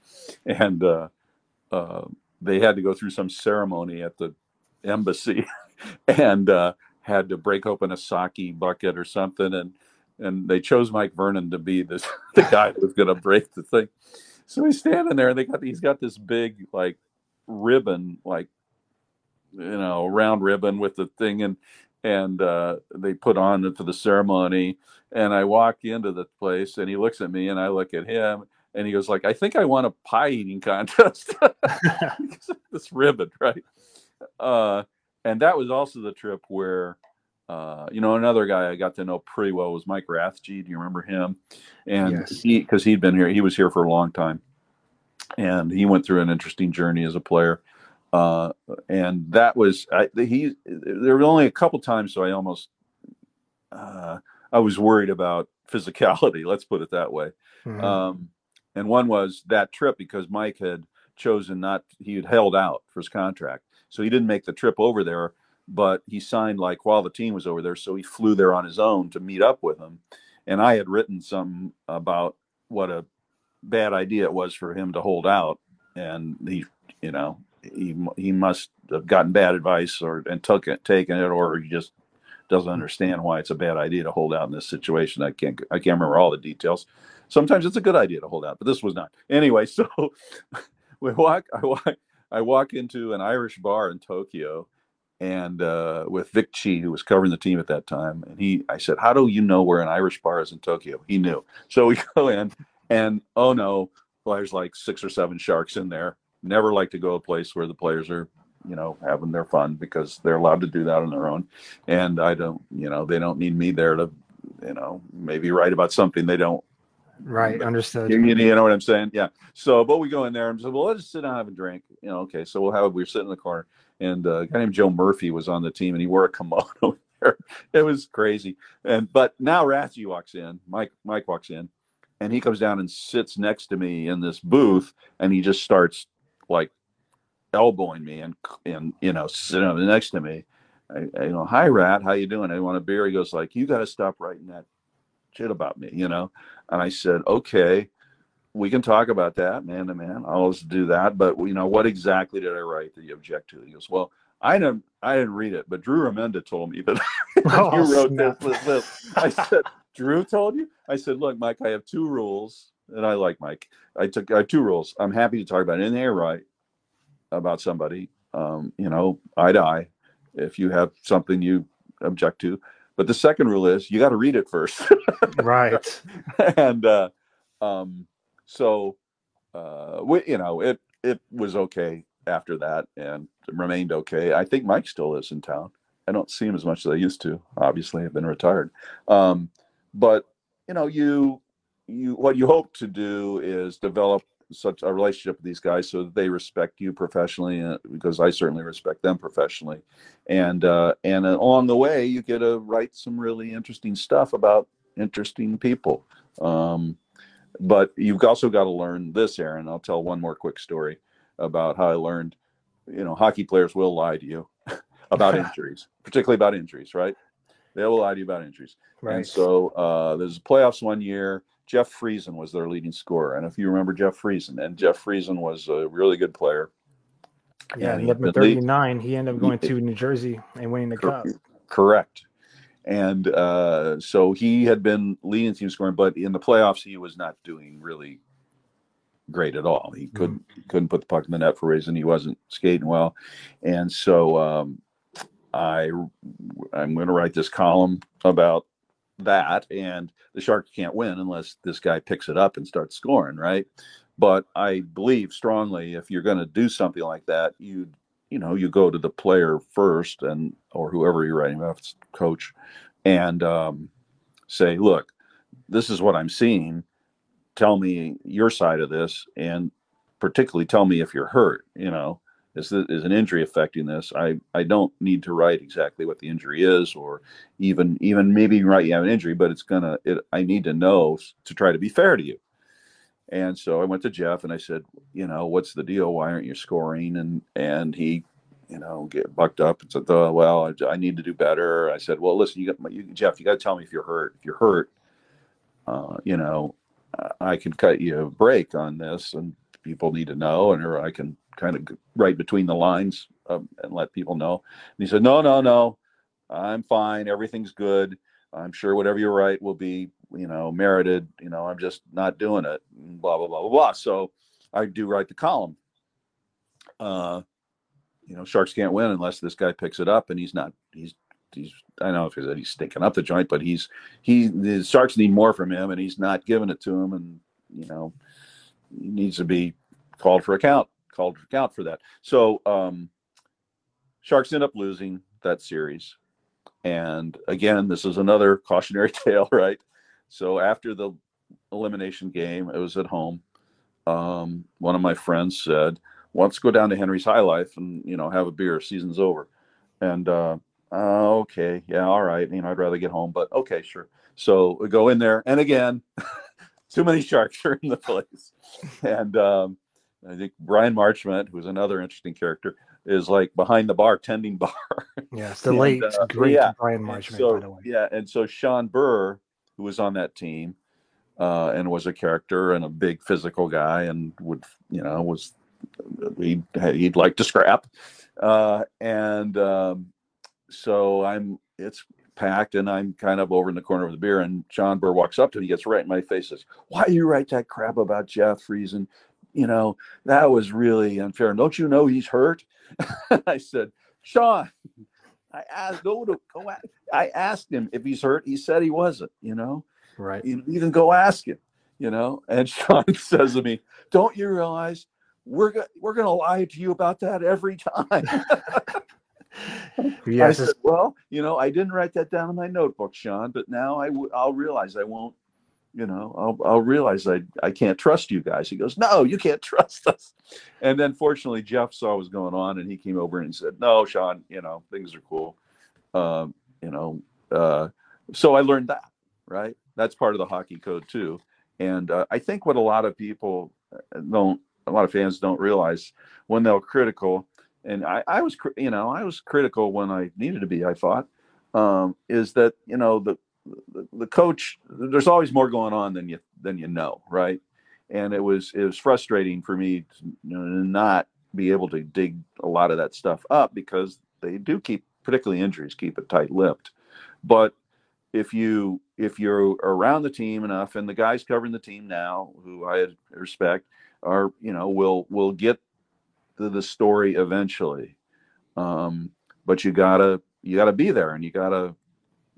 and uh, uh, they had to go through some ceremony at the embassy, and had to break open a sake bucket or something, and and they chose Mike Vernon to be this the guy that was going to break the thing. So he's standing there, and they got he's got this big like ribbon, like you know, round ribbon with the thing, and and uh, they put on it for the ceremony. And I walk into the place, and he looks at me, and I look at him, and he goes like, "I think I want a pie eating contest." this ribbon, right? Uh, and that was also the trip where uh, you know, another guy I got to know pretty well was Mike Rathje. Do you remember him? And yes. he, because he'd been here, he was here for a long time, and he went through an interesting journey as a player. Uh, and that was I, he. There were only a couple times, so I almost uh, I was worried about physicality. Let's put it that way. Mm-hmm. Um, and one was that trip because Mike had chosen not. He had held out for his contract, so he didn't make the trip over there, but he signed like while the team was over there. So he flew there on his own to meet up with him. and I had written some about what a bad idea it was for him to hold out, and he, you know, he he must have gotten bad advice or and took it, taken it, or he just doesn't understand why it's a bad idea to hold out in this situation. I can't I can't remember all the details. Sometimes it's a good idea to hold out, but this was not. Anyway, so we walk I walk I walk into an Irish bar in Tokyo and uh, with Vic Chi, who was covering the team at that time. And he, I said, "How do you know where an Irish bar is in Tokyo?" He knew. So we go in, and oh no, well, there's like six or seven sharks in there. Never like to go a place where the players are, you know, having their fun because they're allowed to do that on their own. And I don't, you know, they don't need me there to, you know, maybe write about something they don't Right, understood. you, you know what I'm saying? Yeah. So, but we go in there and say, well, let's just sit down and have a drink. You know, okay. So we'll have, we are sitting in the corner and uh, a guy named Joe Murphy was on the team and he wore a kimono there. It was crazy. And, but now Ratsy walks in, Mike, Mike walks in and he comes down and sits next to me in this booth and he just starts like elbowing me and, and, you know, sitting next to me. I, I, you know, hi Rat, how you doing? I want a beer. He goes like, you got to stop writing that shit about me, you know? And I said, okay, we can talk about that man to man. I'll always do that. But you know, what exactly did I write that you object to? He goes, well, I didn't, I didn't read it, but Drew Remenda told me that oh, you wrote this, this, this. I said, Drew told you? I said, look, Mike, I have two rules, and I like Mike. I took I have two rules. I'm happy to talk about anything I write about somebody. Um, you know, eye to eye. If you have something you object to, but the second rule is you got to read it first. right. and uh, um, so, uh, we, you know, it it was okay after that and remained okay. I think Mike still lives in town. I don't see him as much as I used to. Obviously, I've been retired. Um, but you know, you you what you hope to do is develop such a relationship with these guys so that they respect you professionally uh, because I certainly respect them professionally. And uh, and uh, along the way you get to write some really interesting stuff about interesting people. Um, but you've also got to learn this Aaron I'll tell one more quick story about how I learned you know hockey players will lie to you about injuries particularly about injuries right? They will lie to you about injuries. Right. and so uh, there's playoffs one year Jeff Friesen was their leading scorer. And if you remember Jeff Friesen, and Jeff Friesen was a really good player. Yeah, he had been 39. He ended up going to New Jersey and winning the cup. Correct. And uh, so he had been leading team scoring, but in the playoffs, he was not doing really great at all. He couldn't mm-hmm. couldn't put the puck in the net for a reason. He wasn't skating well, and so um, I I'm going to write this column about that and the sharks can't win unless this guy picks it up and starts scoring right? But i believe strongly if you're going to do something like that you you know you go to the player first and or whoever you're writing about coach and um, say look this is what i'm seeing. Tell me your side of this and particularly tell me if you're hurt you know is, is an injury affecting this? I, I don't need to write exactly what the injury is, or even even maybe write you have an injury, but it's gonna. It, I need to know to try to be fair to you. And so I went to Jeff and I said, you know, what's the deal? Why aren't you scoring? And and he, you know, get bucked up and said, oh, well, I, I need to do better. I said, well, listen, you got you, Jeff, you got to tell me if you're hurt. If you're hurt, uh, you know, I can cut you a break on this, and people need to know, and or I can kind of right between the lines um, and let people know. And he said, "No, no, no, I'm fine. Everything's good. I'm sure whatever you write will be, you know, merited. You know, I'm just not doing it. Blah blah blah blah blah." So I do write the column. Uh, you know, Sharks can't win unless this guy picks it up, and he's not. He's he's I know if he's He's stinking up the joint, but he's he the Sharks need more from him, and he's not giving it to him, and you know, he needs to be called for account called to account for that. So um, Sharks end up losing that series. And again, this is another cautionary tale, right? So after the elimination game, it was at home. Um, one of my friends said, "Well, let's go down to Henry's High Life and you know have a beer. Season's over." And uh, uh, okay, yeah, all right. You know, I'd rather get home, but okay, sure. So we go in there, and again, too many sharks are in the place, and um, I think Bryan Marchment, who's another interesting character, is like behind the bar tending bar. Yeah, it's the late uh, great yeah. Bryan Marchment, so, by the way. Yeah, and so Shawn Burr who was on that team uh, and was a character and a big physical guy and would you know was he'd, he'd like to scrap uh, and um, so i'm it's packed and i'm kind of over in the corner of the beer and shawn burr walks up to me gets right in my face says why you write that crap about jeff friesen you know that was really unfair don't you know he's hurt i said shawn i asked go to go i asked him if he's hurt he said he wasn't you know Right. you even go ask him, you know. And Shawn says to me, "Don't you realize we're go- we're going to lie to you about that every time?" yes. I said, "Well, you know, I didn't write that down in my notebook, Shawn, but now I w- I'll realize I won't." You know, I'll, I'll realize I, I can't trust you guys. He goes, No, you can't trust us. And then fortunately, Jeff saw what was going on and he came over and said, No, Shawn, you know, things are cool. Um, you know, uh, so I learned that, right? That's part of the hockey code too. And uh, I think what a lot of people uh, don't, a lot of fans don't realize when they're critical, and I, I was, you know, I was critical when I needed to be. I thought um, is that you know the, the the coach. There's always more going on than you than you know, right? And it was it was frustrating for me to not be able to dig a lot of that stuff up because they do keep, particularly injuries, keep it tight-lipped. But if you if you're around the team enough and the guys covering the team now who i respect are you know will will get the story eventually um but you gotta you gotta be there and you gotta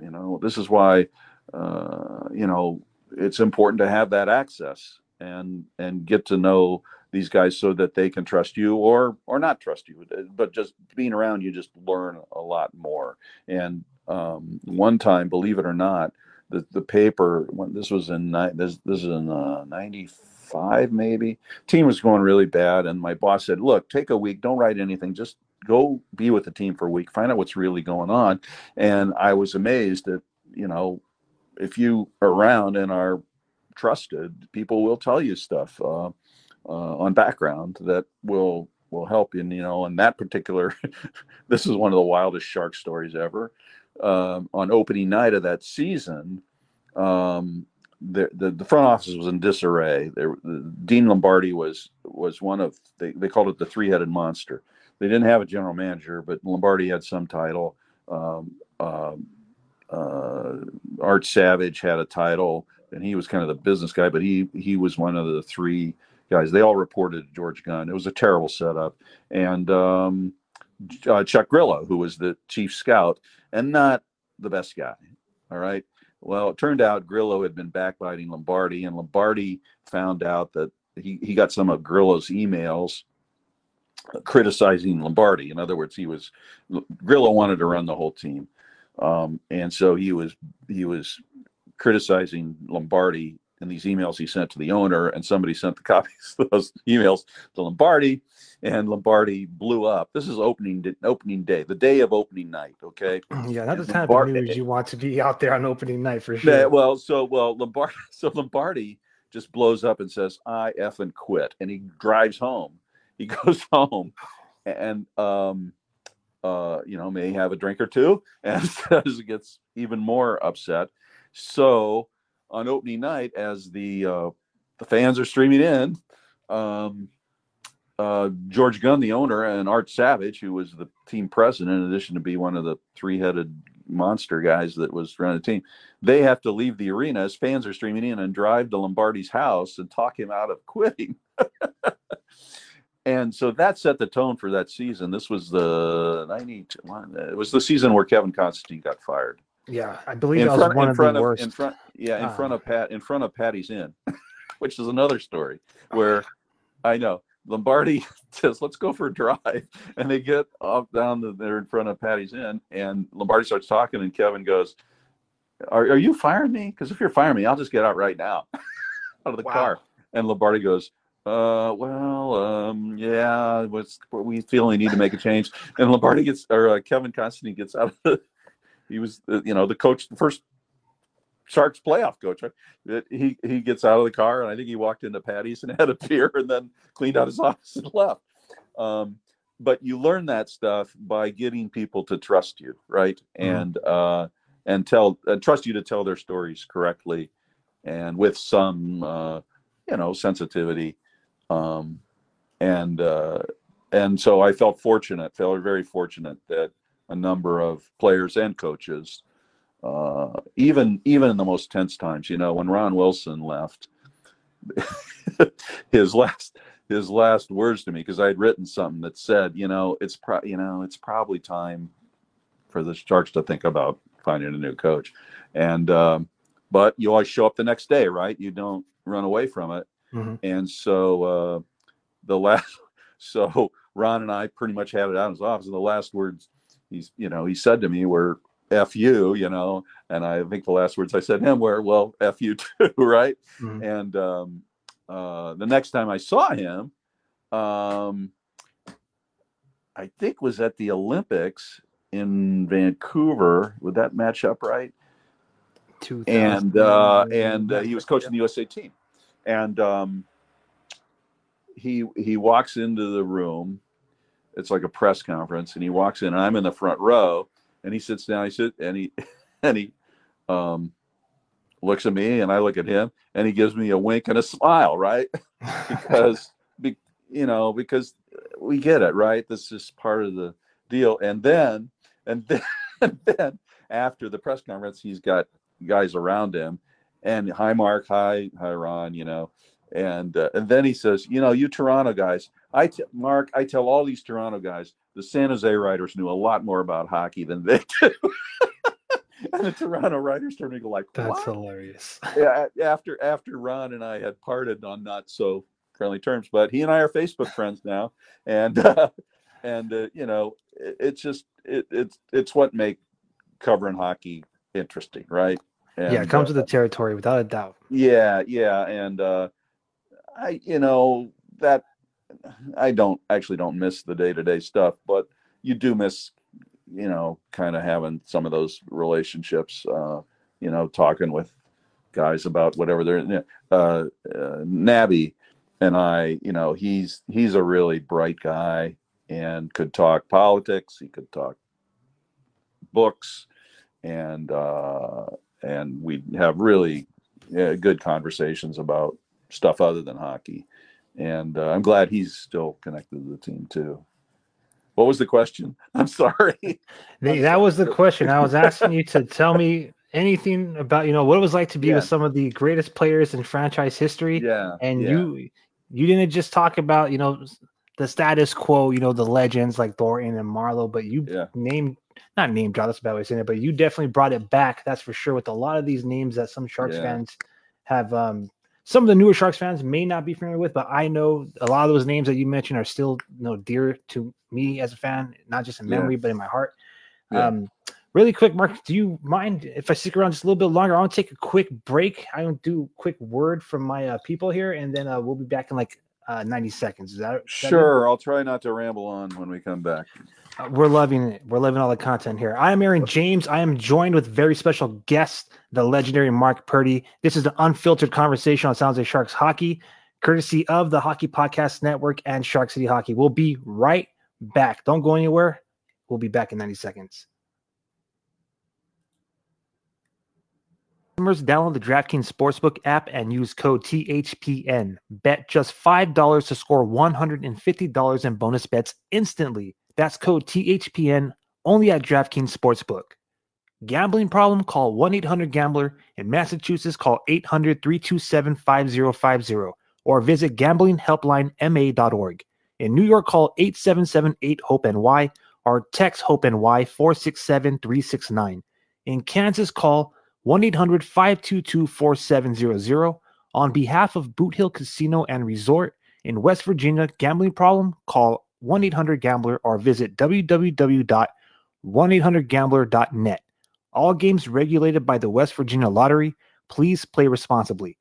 you know this is why uh you know it's important to have that access and and get to know these guys so that they can trust you or or not trust you but just being around you just learn a lot more. And um, one time, believe it or not, the, the paper when this was in this this is in uh, 95 maybe team was going really bad and my boss said look take a week don't write anything just go be with the team for a week find out what's really going on and i was amazed that you know if you are around and are trusted people will tell you stuff uh, uh, on background that will will help you and you know in that particular this is one of the wildest shark stories ever um, on opening night of that season, um, the, the, the front office was in disarray. There, the, Dean Lombardi was was one of they, they called it the three headed monster. They didn't have a general manager, but Lombardi had some title. Um, um, uh, Art Savage had a title, and he was kind of the business guy, but he he was one of the three guys. They all reported to George Gund. It was a terrible setup, and um, uh, Chuck Grillo, who was the chief scout and not the best guy. All right. Well, it turned out Grillo had been backbiting Lombardi, and Lombardi found out that he, he got some of Grillo's emails criticizing Lombardi. In other words, he was Grillo wanted to run the whole team, um, and so he was he was criticizing Lombardi in these emails he sent to the owner, and somebody sent the copies of those emails to Lombardi, and Lombardi blew up. This is opening opening day, the day of opening night. Okay. Yeah, that's the type Lombardi- of news you want to be out there on opening night for sure. Yeah, well, so well, Lombardi, so Lombardi just blows up and says, "I effing quit," and he drives home. He goes home, and um, uh, you know, may have a drink or two, and says gets even more upset. So on opening night, as the uh, the fans are streaming in, um, uh, George Gund, the owner, and Art Savage, who was the team president, in addition to be one of the three-headed monster guys that was running the team, they have to leave the arena as fans are streaming in and drive to Lombardi's house and talk him out of quitting. And so that set the tone for that season. This was the 90, it was the season where Kevin Constantine got fired. yeah, I believe In that was front, one in of front the of, worst. in front, yeah, in Ah. front of Pat, in front of Patty's Inn, which is another story where I know Lombardi says, "Let's go for a drive," and they get off down the, there in front of Patty's Inn, and Lombardi starts talking, and Kevin goes, "Are, are you firing me? Because if you're firing me, I'll just get out right now, out of the Wow. car." And Lombardi goes, "Uh, well, um, yeah, what's we feel we need to make a change." And Lombardi gets, or uh, Kevin Constantine gets out of the. He was, uh, you know, the coach, the first Sharks playoff coach. Right? He he gets out of the car, and I think he walked into Patty's and had a beer, and then cleaned out his office and left. Um, but you learn that stuff by getting people to trust you, right? Mhm. And uh, and tell uh, trust you to tell their stories correctly and with some uh, you know sensitivity um, and uh, and so I felt fortunate, felt very fortunate that a number of players and coaches, uh, even even in the most tense times, you know, when Ron Wilson left, his last his last words to me because I had written something that said, you know, it's pro- you know, it's probably time for the Sharks to think about finding a new coach, and um, but you always show up the next day, right? You don't run away from it, mm-hmm. and so uh, the last so Ron and I pretty much had it out in his office. And the last words he's, you know, he said to me were F you, you know, and I think the last words I said to him were, well, F you too, right? Mm-hmm. And um, uh, the next time I saw him, um, I think was at the Olympics in Vancouver. Would that match up right? And uh, and uh, he was coaching the USA team, and um, he he walks into the room. It's like a press conference, and he walks in. And I'm in the front row, and he sits down. He sit and he and he um, looks at me, and I look at him, and he gives me a wink and a smile, right? because be, you know because we get it, right? This is part of the deal. And then and then and then after the press conference, he's got guys around him, and hi Mark, hi hi Ron, you know, and uh, and then he says, you know, you Toronto guys, I t- Mark, I tell all these Toronto guys, the San Jose writers knew a lot more about hockey than they do. and the Toronto writers turned to go like, "That's what? hilarious." yeah, after after Ron and I had parted on not so friendly terms, but he and I are Facebook friends now, and uh, and uh, you know, it, it's just it, it's it's what make covering hockey interesting, right? And, yeah, it comes uh, with the territory without a doubt. Yeah, yeah, and uh, I, you know, that I don't actually don't miss the day to day stuff, but you do miss, you know, kind of having some of those relationships, uh, you know, talking with guys about whatever they're, uh, uh, Nabby and I, you know, he's, he's a really bright guy and could talk politics. He could talk books and, uh, and we have really uh, good conversations about stuff other than hockey. And uh, I'm glad he's still connected to the team too. What was the question? I'm sorry. that was the question. I was asking you to tell me anything about you know what it was like to be yeah. with some of the greatest players in franchise history. Yeah. And yeah. you you didn't just talk about you know the status quo, you know the legends like Thornton and Marleau, but you yeah. named not name drop. That's a bad way of saying it, but you definitely brought it back. That's for sure. With a lot of these names that some Sharks yeah. fans have um some of the newer Sharks fans may not be familiar with, but I know a lot of those names that you mentioned are still you know dear to me as a fan, not just in memory yeah. but in my heart. Yeah. Um, really quick, Mark, do you mind if I stick around just a little bit longer? I want to take a quick break. I want to do a quick word from my uh, people here, and then uh, we'll be back in like uh, 90 seconds. Is that, is sure? That I'll try not to ramble on when we come back. Uh, we're loving it. We're loving all the content here. I am Aaron James. I am joined with very special guest, the legendary Mark Purdy. This is an unfiltered conversation on Sounds like Sharks hockey, courtesy of the Hockey Podcast Network and Shark City Hockey. We'll be right back. Don't go anywhere. We'll be back in 90 seconds. Customers download the DraftKings Sportsbook app and use code THPN. Bet just $5 to score $150 in bonus bets instantly that's code THPN only at DraftKings Sportsbook. Gambling problem? Call 1 800 Gambler. In Massachusetts, call 800 327 5050 or visit gamblinghelplinema.org. In New York, call 877 8 HOPE NY or text HOPE NY 467 369. In Kansas, call 1 800 522 4700. On behalf of Boot Hill Casino and Resort in West Virginia, gambling problem? Call 1 800 Gambler or visit www.1800Gambler.net. All games regulated by the West Virginia Lottery. Please play responsibly.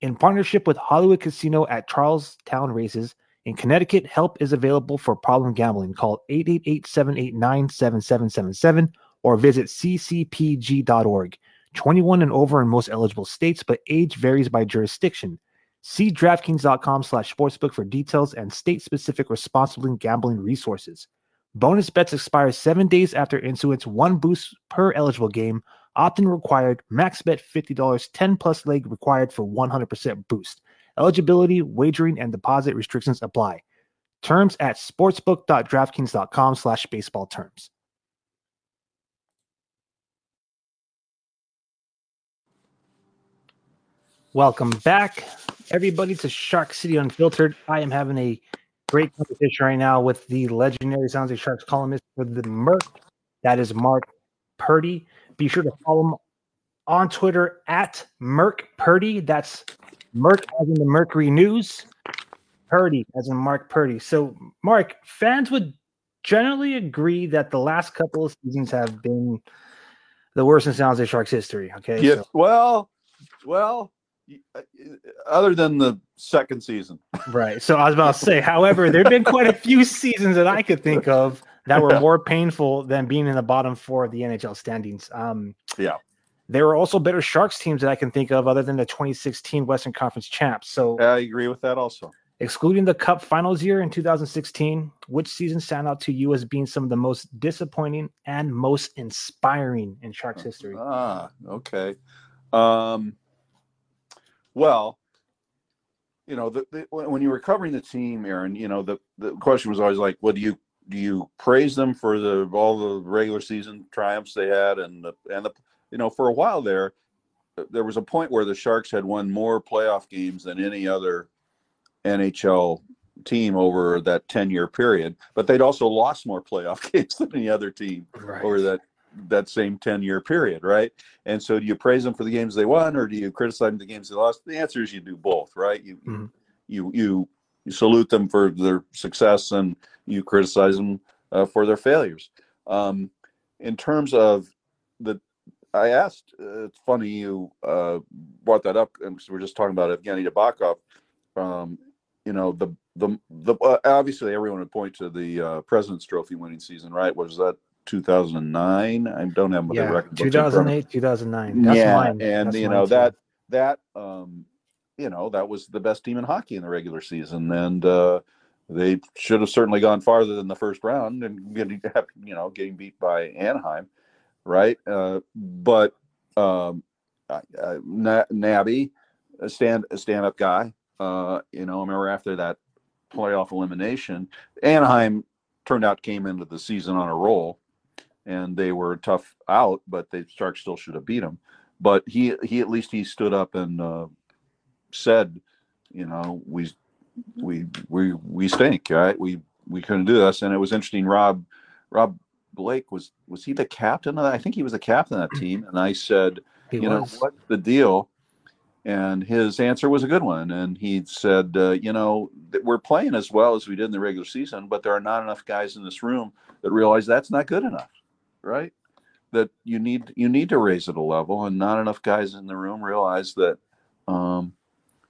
In partnership with Hollywood Casino at Charlestown Races, in Connecticut, help is available for problem gambling. Call 888 789 7777 or visit ccpg.org. 21 and over in most eligible states, but age varies by jurisdiction. See DraftKings.com slash sportsbook for details and state-specific responsible gambling resources. Bonus bets expire seven days after issuance, one boost per eligible game. Opt-in required. Max bet $50. 10 plus leg required for 100% boost. Eligibility, wagering, and deposit restrictions apply. Terms at sportsbook.draftkings.com slash baseball terms. Welcome back, everybody, to Shark City Unfiltered. I am having a great conversation right now with the legendary Sounds like Sharks columnist for the Merc. That is Mark Purdy. Be sure to follow him on Twitter at Merc Purdy. That's Merc as in the Mercury News. Purdy as in Mark Purdy. So, Mark, fans would generally agree that the last couple of seasons have been the worst in Sounds like Sharks history. Okay. Yeah. So- Well, well, other than the second season. Right. So I was about to say, however, there have been quite a few seasons that I could think of that were more painful than being in the bottom four of the NHL standings. Um, Yeah. There were also better Sharks teams that I can think of other than the 2016 Western Conference champs. So, I agree with that also. excluding the Cup finals year in 2016, which season stand out to you as being some of the most disappointing and most inspiring in Sharks history? Ah, okay. Um, well, you know, the, the, when you were covering the team, Aaron, you know, the, the question was always like, well, do you do you praise them for the all the regular season triumphs they had and the and the you know for a while there, uh, there was a point where the Sharks had won more playoff games than any other NHL team over that 10 year period, but they'd also lost more playoff games than any other team Right. over that that same 10 year period, right? And so do you praise them for the games they won or do you criticize them for the games they lost? The answer is you do both, right? You Mhm. you you you salute them for their success and you criticize them uh, for their failures. Um, in terms of the I asked, uh, it's funny you uh, brought that up because we're just talking about Evgeny Nabokov. Um, you know, the the the uh, obviously everyone would point to the uh, President's Trophy winning season, right? Was that 2009? I don't have the Yeah, record books in front of me. 2008, 2009. That's yeah, mine. and That's you know too. that that um, you know that was the best team in hockey in the regular season, and uh, they should have certainly gone farther than the first round and getting you know getting beat by Anaheim, right? Uh, but um, uh, uh, Nabby, a stand a stand up guy. Uh, you know, I remember after that playoff elimination, Anaheim turned out came into the season on a roll, and they were tough out, but the Sharks still should have beat them. But he he at least he stood up and uh, said, you know, we we we we stink, right? We we couldn't do this, and it was interesting. Rob Rob Blake was was he the captain of that? I think he was the captain of that team, and I said, He you know was. what's the deal and his answer was a good one and he said uh, you know we're playing as well as we did in the regular season but there are not enough guys in this room that realize that's not good enough right that you need you need to raise it a level and not enough guys in the room realize that um,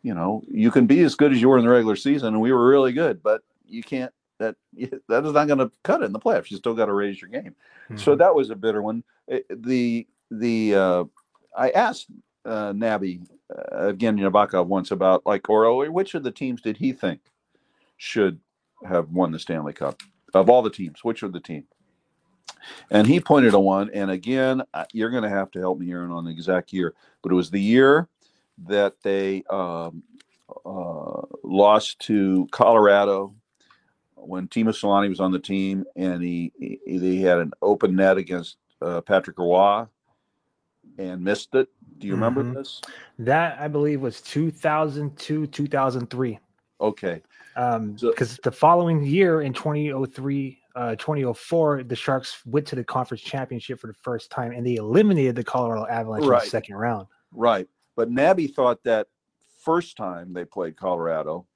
you know you can be as good as you were in the regular season and we were really good but you can't that that is not going to cut it in the playoffs you still got to raise your game so Mhm. that was a bitter one. Eh, The the uh, I asked uh, Nabby uh, again Nabokov once about like or which of the teams did he think should have won the Stanley Cup of all the teams? Which of the team? And he pointed to one. And again, you're going to have to help me, Aaron, on the exact year. But it was the year that they um, uh, lost to Colorado when Teemu Selanne was on the team, and he, he he had an open net against uh, Patrick Roy and missed it. Do you remember Mhm. this? That I believe was 2002, 2003. Okay, Um, So- because the following year in 2003, uh, 2004, the Sharks went to the conference championship for the first time and they eliminated the Colorado Avalanche in the second round. right. But Nabby thought that first time they played Colorado,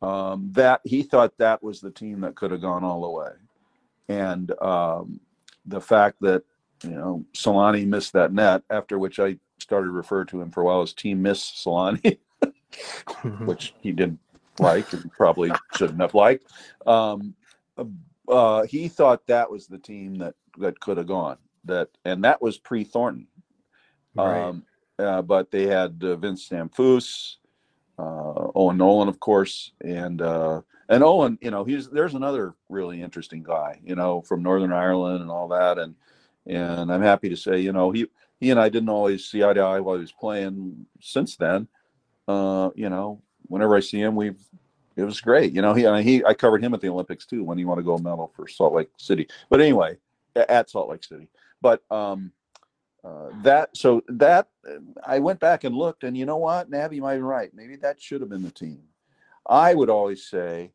um, that he thought that was the team that could have gone all the way, and um, the fact that you know Selanne missed that net, after which I started to refer to him for a while as Team Miss Selanne. which he didn't like and probably shouldn't have liked. Um, uh, he thought that was the team that that could have gone. That and that was pre Thornton. Right. Um, uh, but they had uh, Vince Damphousse, uh, Owen Nolan, of course, and uh, and Owen. You know, he's there's another really interesting guy. You know, from Northern Ireland and all that, and and I'm happy to say, you know, he he and I didn't always see eye to eye while he was playing. Since then, uh, you know, whenever I see him, we've it was great. You know, he he I covered him at the Olympics too when he won a gold medal for Salt Lake City. But anyway, at Salt Lake City. But um, uh, that so that I went back and looked, and you know what, Nabby might be right. Maybe that should have been the team. I would always say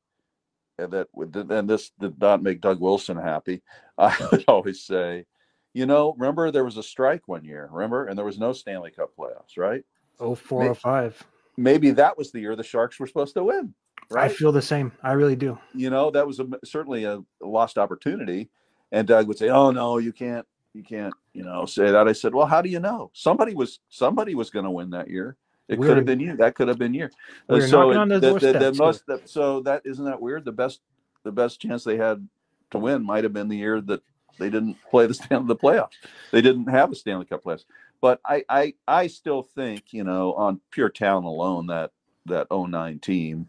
that, and this did not make Doug Wilson happy. I would always say, you know, remember there was a strike one year, remember, and there was no Stanley Cup playoffs, right? Oh, four or five. Maybe that was the year the Sharks were supposed to win. Right? I feel the same. I really do. You know, that was a, certainly a lost opportunity. And Doug would say, "Oh no, you can't, you can't, you know, say that." I said, "Well, how do you know? Somebody was somebody was going to win that year. It could have been you. That could have been you. Uh, so on the, the, the, most, so that isn't that weird. The best the best chance they had to win might have been the year that they didn't play the stand the playoffs. They didn't have a Stanley Cup playoffs. But I I I still think you know on pure talent alone that that 09 team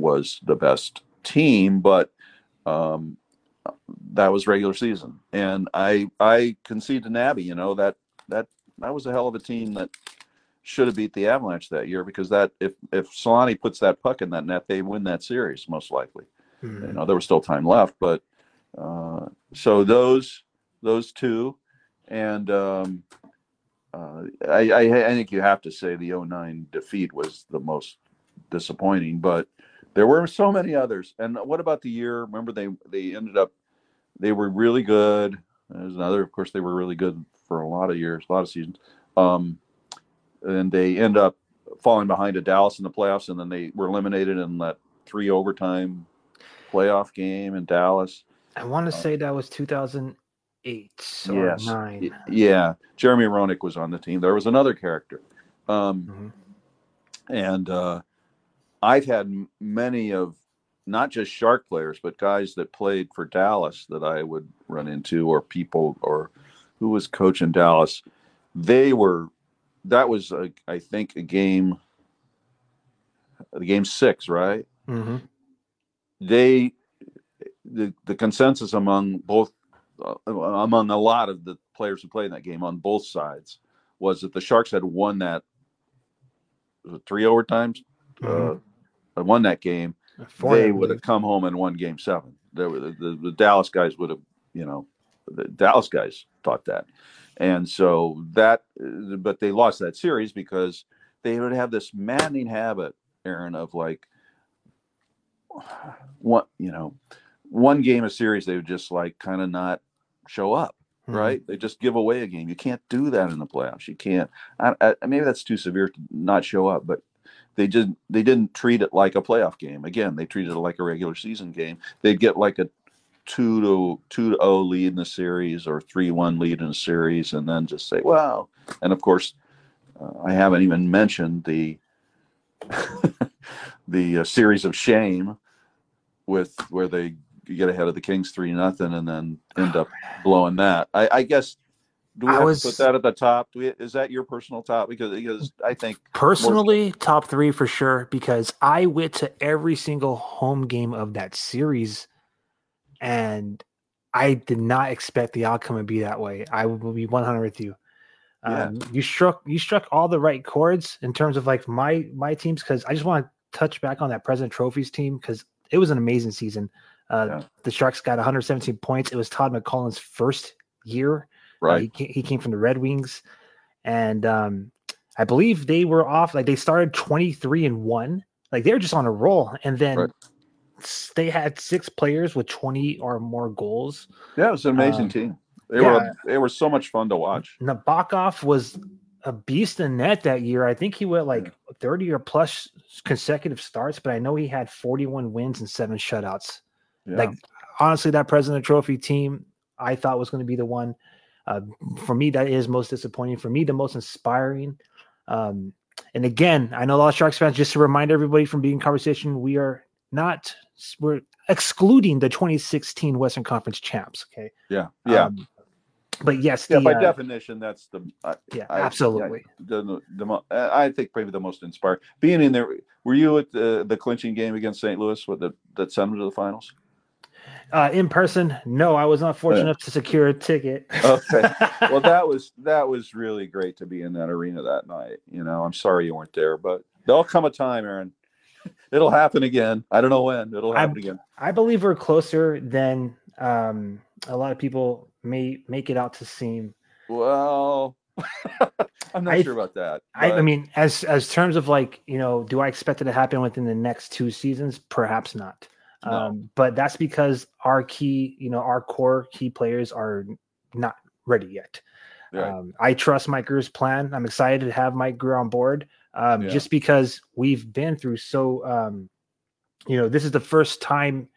was the best team, but um, that was regular season. And I I concede to Nabby, you know that that that was a hell of a team that should have beat the Avalanche that year because that if if Selanne puts that puck in that net, they win that series most likely. Mm-hmm. You know there was still time left, but uh, so those those two, and um, uh, I, I I think you have to say the 09 defeat was the most disappointing, but there were so many others. And what about the year? Remember they they ended up they were really good. There's another, of course, they were really good for a lot of years, a lot of seasons. Um, and they end up falling behind to Dallas in the playoffs, and then they were eliminated in that three overtime playoff game in Dallas. I want to uh, say that was 2008 or yes. nine. Yeah, Jeremy Roenick was on the team. There was another character, um, mm-hmm. and uh, I've had many of not just Shark players, but guys that played for Dallas that I would run into, or people, or who was coaching Dallas. They were that was a, I think a game, the game six, right? Mm-hmm. They the the consensus among both uh, among a lot of the players who played in that game on both sides was that the Sharks had won that three overtimes, mm-hmm. uh, won that game. Four they would have come home and won Game Seven. There were the, the, the Dallas guys would have, you know, the Dallas guys thought that and so that, but they lost that series because they would have this maddening habit, Aaron, of like one, you know, one game a series, they would just like kind of not show up. Mm-hmm. Right? They just give away a game. You can't do that in the playoffs. You can't. I, I, maybe that's too severe to not show up, but they just they didn't treat it like a playoff game. Again, they treated it like a regular season game. They'd get like a two to two to oh lead in the series or three one lead in a series, and then just say, "Wow!" And of course, uh, I haven't even mentioned the the uh, series of shame with where they get ahead of the Kings three nothing and then end up blowing that. I, I guess do we I have was, to put that at the top? Do we, is that your personal top? Because because I think personally more... top three for sure. Because I went to every single home game of that series and I did not expect the outcome to be that way. I will be 100 with you. Yeah. Um, you struck you struck all the right chords in terms of like my my teams because I just want to touch back on that President Trophies team because it was an amazing season. Uh, yeah. The Sharks got 117 points. It was Todd McLellan's first year. Uh, right. He, came, he came from the Red Wings, and um, I believe they were off like they started 23 and one. Like they were just on a roll, and then right they had six players with 20 or more goals. Yeah, it was an amazing um, team. They yeah. were they were so much fun to watch. Nabokov was a beast in net that year. I think he went like 30 or plus consecutive starts, but I know he had 41 wins and seven shutouts. Yeah. Like honestly, that President Trophy team I thought was going to be the one. Uh, for me, that is most disappointing. For me, the most inspiring. Um, and again, I know a lot of Sharks fans. Just to remind everybody from being in conversation, we are not we're excluding the 2016 Western Conference champs. Okay. Yeah. Yeah. Um, but yes, yeah. by uh, definition, that's the uh, yeah, I, absolutely. I, the, the, I think maybe the most inspired. Being in there, were you at the the clinching game against St. Louis with the that sent them to the finals? Uh, in person, no, I was not fortunate enough to secure a ticket. okay. Well, that was that was really great to be in that arena that night. You know, I'm sorry you weren't there, but there'll come a time, Aaron. It'll happen again. I don't know when. It'll happen I, again. I believe we're closer than um, a lot of people may make it out to seem. Well, I'm not I, sure about that. I, I, mean, as as terms of like, you know, do I expect it to happen within the next two seasons? Perhaps not. No. Um, but that's because our key, you know, our core key players are not ready yet. Right. Um, I trust Mike Grier's plan. I'm excited to have Mike Grier on board, um, yeah. just because we've been through so. Um, you know, this is the first time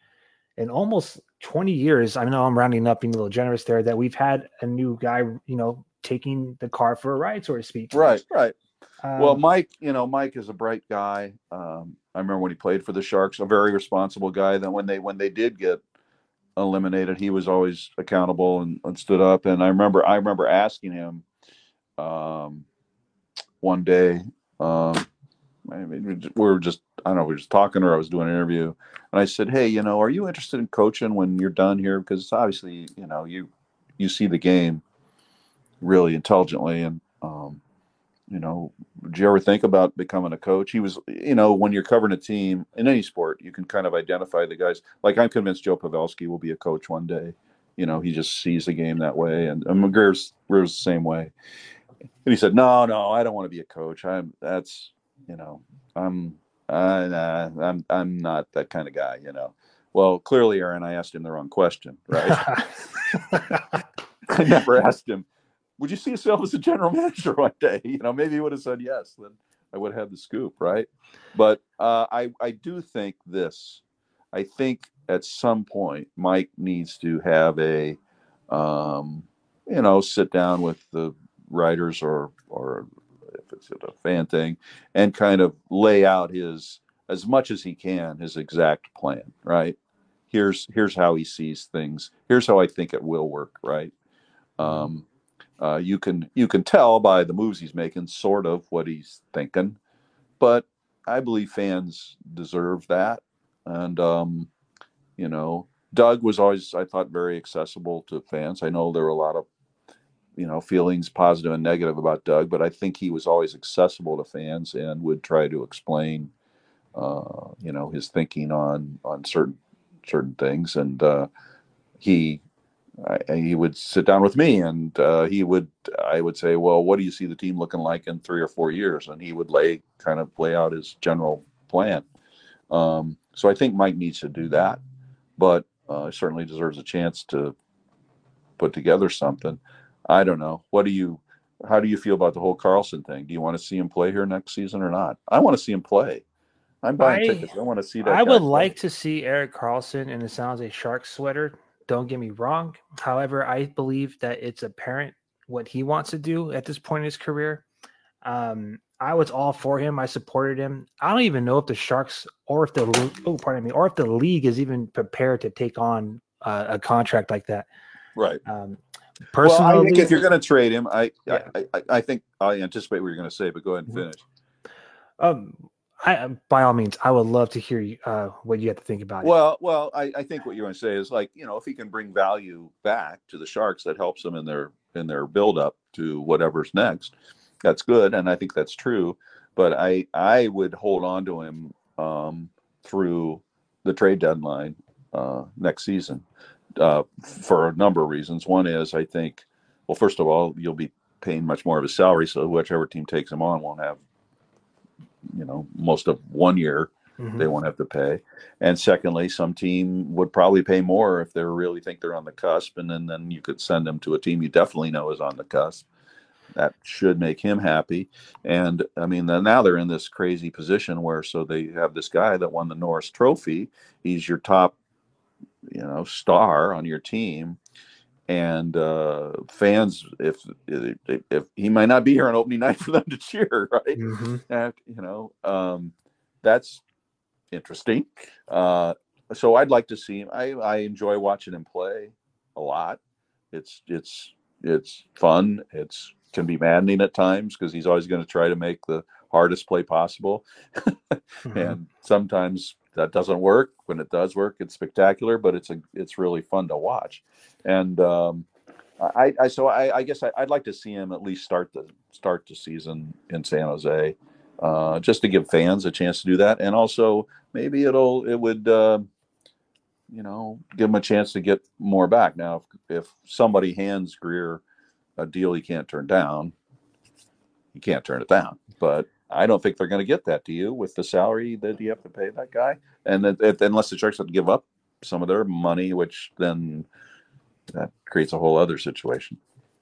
in almost 20 years. I know I'm rounding up, being a little generous there, that we've had a new guy, you know, taking the car for a ride, so to speak. Right, right. Um, well, Mike, you know, Mike is a bright guy. Um, I remember when he played for the Sharks, a very responsible guy. That when they when they did get eliminated, he was always accountable and, and stood up. And I remember I remember asking him um, one day. Um, I mean, we were just I don't know we were just talking or I was doing an interview, and I said, "Hey, you know, are you interested in coaching when you're done here? Because it's obviously, you know, you you see the game really intelligently, and um, you know, did you ever think about becoming a coach? He was, you know, when you're covering a team in any sport, you can kind of identify the guys. Like I'm convinced Joe Pavelski will be a coach one day. You know, he just sees the game that way, and, and McGreer's, McGreer's the same way. And he said, "No, no, I don't want to be a coach. I'm that's, you know, I'm, uh, nah, I'm, I'm not that kind of guy. You know." Well, clearly, Aaron, I asked him the wrong question, right? I never asked him would you see yourself as a general manager one day? You know, maybe he would have said yes. Then I would have the scoop, right? But uh, I I do think this. I think at some point Mike needs to have a, um, you know, sit down with the writers or or if it's a fan thing, and kind of lay out his as much as he can his exact plan. Right. Here's here's how he sees things. Here's how I think it will work. Right. Um, uh, you can you can tell by the moves he's making, sort of what he's thinking, but I believe fans deserve that. And um, you know, Doug was always I thought very accessible to fans. I know there were a lot of you know feelings, positive and negative about Doug, but I think he was always accessible to fans and would try to explain, uh, you know, his thinking on on certain certain things. And uh, he I, he would sit down with me and uh, he would i would say well what do you see the team looking like in three or four years? And he would lay kind of lay out his general plan. Um, so i think mike needs to do that but uh, certainly deserves a chance to put together something. I don't know. What do you how do you feel about the whole karlsson thing? Do you want to see him play here next season or not? I want to see him play. I'm buying I, tickets. I want to see that i would play. like to see erik karlsson in the sounds a shark sweater don't get me wrong. However, I believe that it's apparent what he wants to do at this point in his career. Um, I was all for him. I supported him. I don't even know if the Sharks or if the oh, pardon me, or if the league is even prepared to take on uh, a contract like that. Right. Um, personally, well, I think if you're going to trade him, I, yeah. I, I, I think I anticipate what you're going to say, but go ahead and mm-hmm. finish. Um, I, um, by all means, I would love to hear you, uh, what you have to think about well, it. Well, I, I think what you're going to say is like, you know, if he can bring value back to the Sharks, that helps them in their in their build up to whatever's next. That's good, and I think that's true. But I I would hold on to him um, through the trade deadline uh, next season uh, for a number of reasons. One is I think, well, first of all, you'll be paying much more of his salary, so whichever team takes him on won't have you know most of one year mm-hmm. they won't have to pay. And secondly some team would probably pay more if they really think they're on the cusp and then then you could send them to a team you definitely know is on the cusp. That should make him happy. And i mean now they're in this crazy position where so they have this guy that won the norris trophy. He's your top you know star on your team and uh, fans, if, if, if he might not be here on opening night for them to cheer, right? Mm-hmm. And, you know, um, that's interesting. Uh, so I'd like to see him. I, I enjoy watching him play a lot. It's it's it's fun. It's can be maddening at times because he's always going to try to make the hardest play possible, mm-hmm. and sometimes that doesn't work. When it does work, it's spectacular, but it's a it's really fun to watch. And um, I, I so I, I guess I, would like to see him at least start the start the season in San Jose, uh, just to give fans a chance to do that, and also maybe it'll it would. Uh, you know, give him a chance to get more back. Now, if, if somebody hands Grier a deal he can't turn down, he can't turn it down. But I don't think they're going to get that. Do you with the salary that you have to pay that guy? And that, unless the Sharks have to give up some of their money, which then that creates a whole other situation.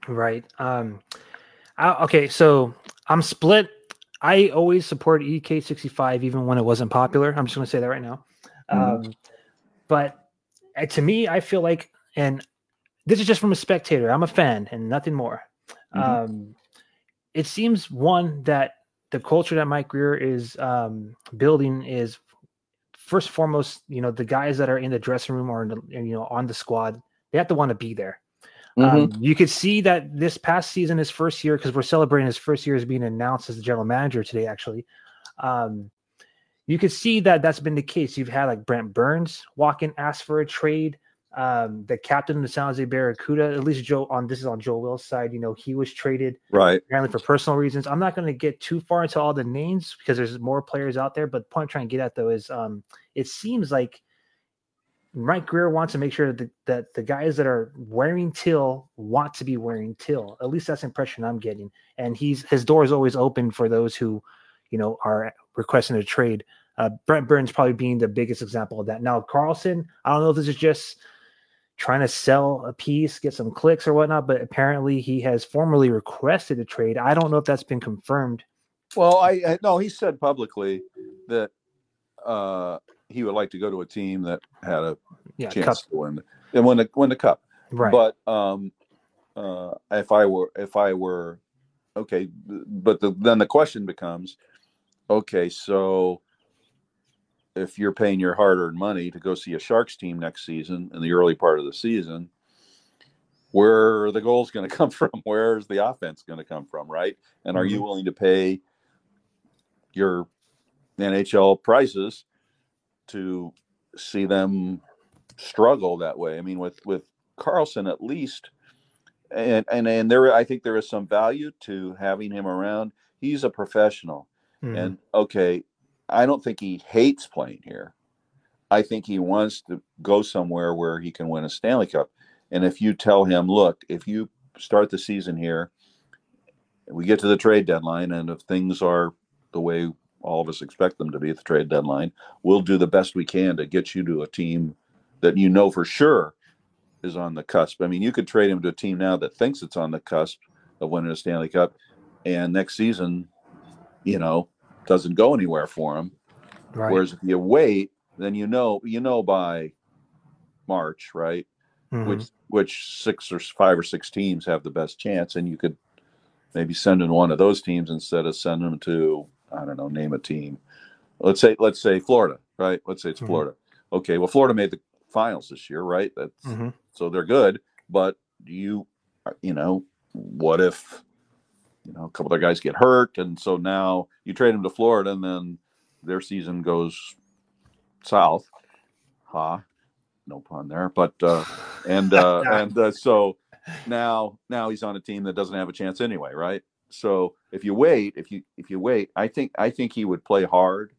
Right. Um, I, okay, so I'm split. I always support EK65 even when it wasn't popular. I'm just going to say that right now. Mm-hmm. Um, but uh, to me, I feel like, and this is just from a spectator. I'm a fan and nothing more. Mm-hmm. Um, it seems one that the culture that Mike Grier is um, building is first and foremost, you know, the guys that are in the dressing room or the, you know on the squad, they have to want to be there. Mm-hmm. Um, you could see that this past season, his first year, because we're celebrating his first year as being announced as the general manager today. Actually, um, you could see that that's been the case. You've had like Brent Burns walk in, ask for a trade um, the captain of the San Jose Barracuda, at least Joe on this is on Joe Will's side, you know, he was traded right apparently for personal reasons. I'm not going to get too far into all the names because there's more players out there, but the point I'm trying to get at though is um, it seems like Mike Grier wants to make sure that the, that the guys that are wearing till want to be wearing till. At least that's the impression I'm getting. And he's his door is always open for those who, you know, are requesting a trade. Uh, Brent Burns probably being the biggest example of that. Now Karlsson, I don't know if this is just trying to sell a piece, get some clicks or whatnot, but apparently he has formally requested a trade. I don't know if that's been confirmed. Well, I, I no, he said publicly that uh, he would like to go to a team that had a yeah, chance cup. to win and win the win the cup. Right. But um, uh, if I were if I were okay, but the, then the question becomes, okay, so if you're paying your hard-earned money to go see a Sharks team next season in the early part of the season, where are the goals going to come from? Where's the offense going to come from, right? And are you mm-hmm. willing to pay your NHL prices to see them struggle that way? I mean, with with Karlsson at least, and and and there, I think there is some value to having him around. He's a professional, mm-hmm. and okay, I don't think he hates playing here. I think he wants to go somewhere where he can win a Stanley Cup. And if you tell him, look, if you start the season here, we get to the trade deadline, and if things are the way all of us expect them to be at the trade deadline, we'll do the best we can to get you to a team that you know for sure is on the cusp. I mean, you could trade him to a team now that thinks it's on the cusp of winning a Stanley Cup, and next season, you know, doesn't go anywhere for him. Right. Whereas if you wait, then you know you know by March, right? Mm-hmm. Which which six or five or six teams have the best chance, and you could maybe send in one of those teams instead of sending them to I don't know, name a team. Let's say let's say Florida, right? Let's say it's mm-hmm. Florida. Okay, well Florida made the finals this year, right? That's mm-hmm. so they're good, but you you know, what if you know, a couple of their guys get hurt, and so now you trade them to Florida, and then their season goes south. Ha, huh? no pun there, but uh, and uh, and uh, so now now he's on a team that doesn't have a chance anyway, right? So if you wait, if you if you wait, I think I think he would play hard,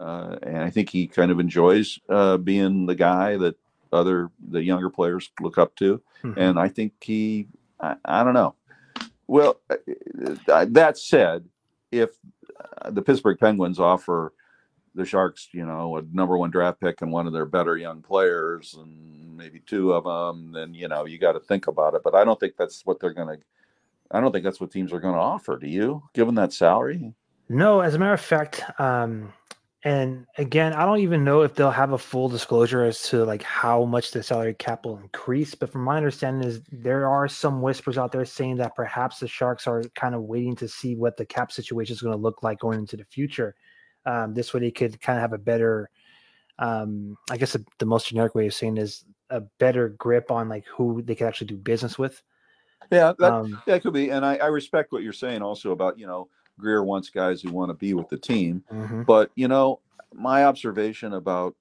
uh, and I think he kind of enjoys uh, being the guy that other the younger players look up to, mm-hmm. and I think he I, I don't know. Well, uh, uh, that said, if uh, the Pittsburgh Penguins offer the Sharks, you know, a number one draft pick and one of their better young players, and maybe two of them, then you know you got to think about it. But I don't think that's what they're going to. I don't think that's what teams are going to offer. Do you, given that salary? No, as a matter of fact, um, and again, I don't even know if they'll have a full disclosure as to like how much the salary cap will increase. But from my understanding, is there are some whispers out there saying that perhaps the Sharks are kind of waiting to see what the cap situation is going to look like going into the future. Um, this way, they could kind of have a better, um, I guess, a, the most generic way of saying is a better grip on like who they could actually do business with. Yeah, that, um, that could be, and I, I respect what you're saying also about you know Grier wants guys who want to be with the team. Mm-hmm. But you know, my observation about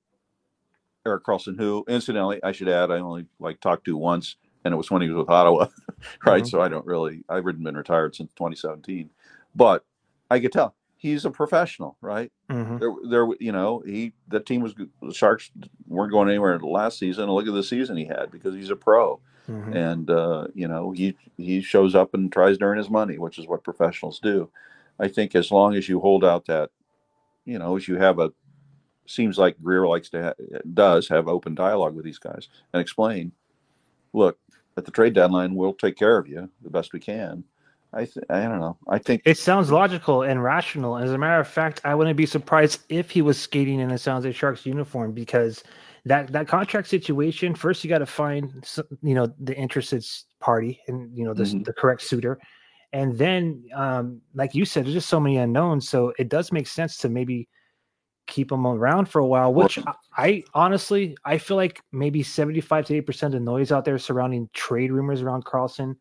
Erik Karlsson, who incidentally, I should add, I only like talked to once, and it was when he was with Ottawa, right? Mm-hmm. So I don't really, I've been retired since 2017, but I could tell he's a professional, right? Mm-hmm. There, there, you know, he the team was the Sharks weren't going anywhere last season. Look at the season he had because he's a pro, mm-hmm. and uh, you know he he shows up and tries to earn his money, which is what professionals do. I think as long as you hold out that, you know, as you have a seems like Grier likes to ha- does have open dialogue with these guys and explain, look, at the trade deadline, we'll take care of you the best we can. I th- I don't know. I think it sounds logical and rational. As a matter of fact, I wouldn't be surprised if he was skating in a San Jose Sharks uniform because that that contract situation. First, you got to find some, you know the interested party and you know the, mm-hmm. the correct suitor, and then um, like you said, there's just so many unknowns. So it does make sense to maybe keep them around for a while, which I, I honestly I feel like maybe 75 to 8% of the noise out there surrounding trade rumors around Karlsson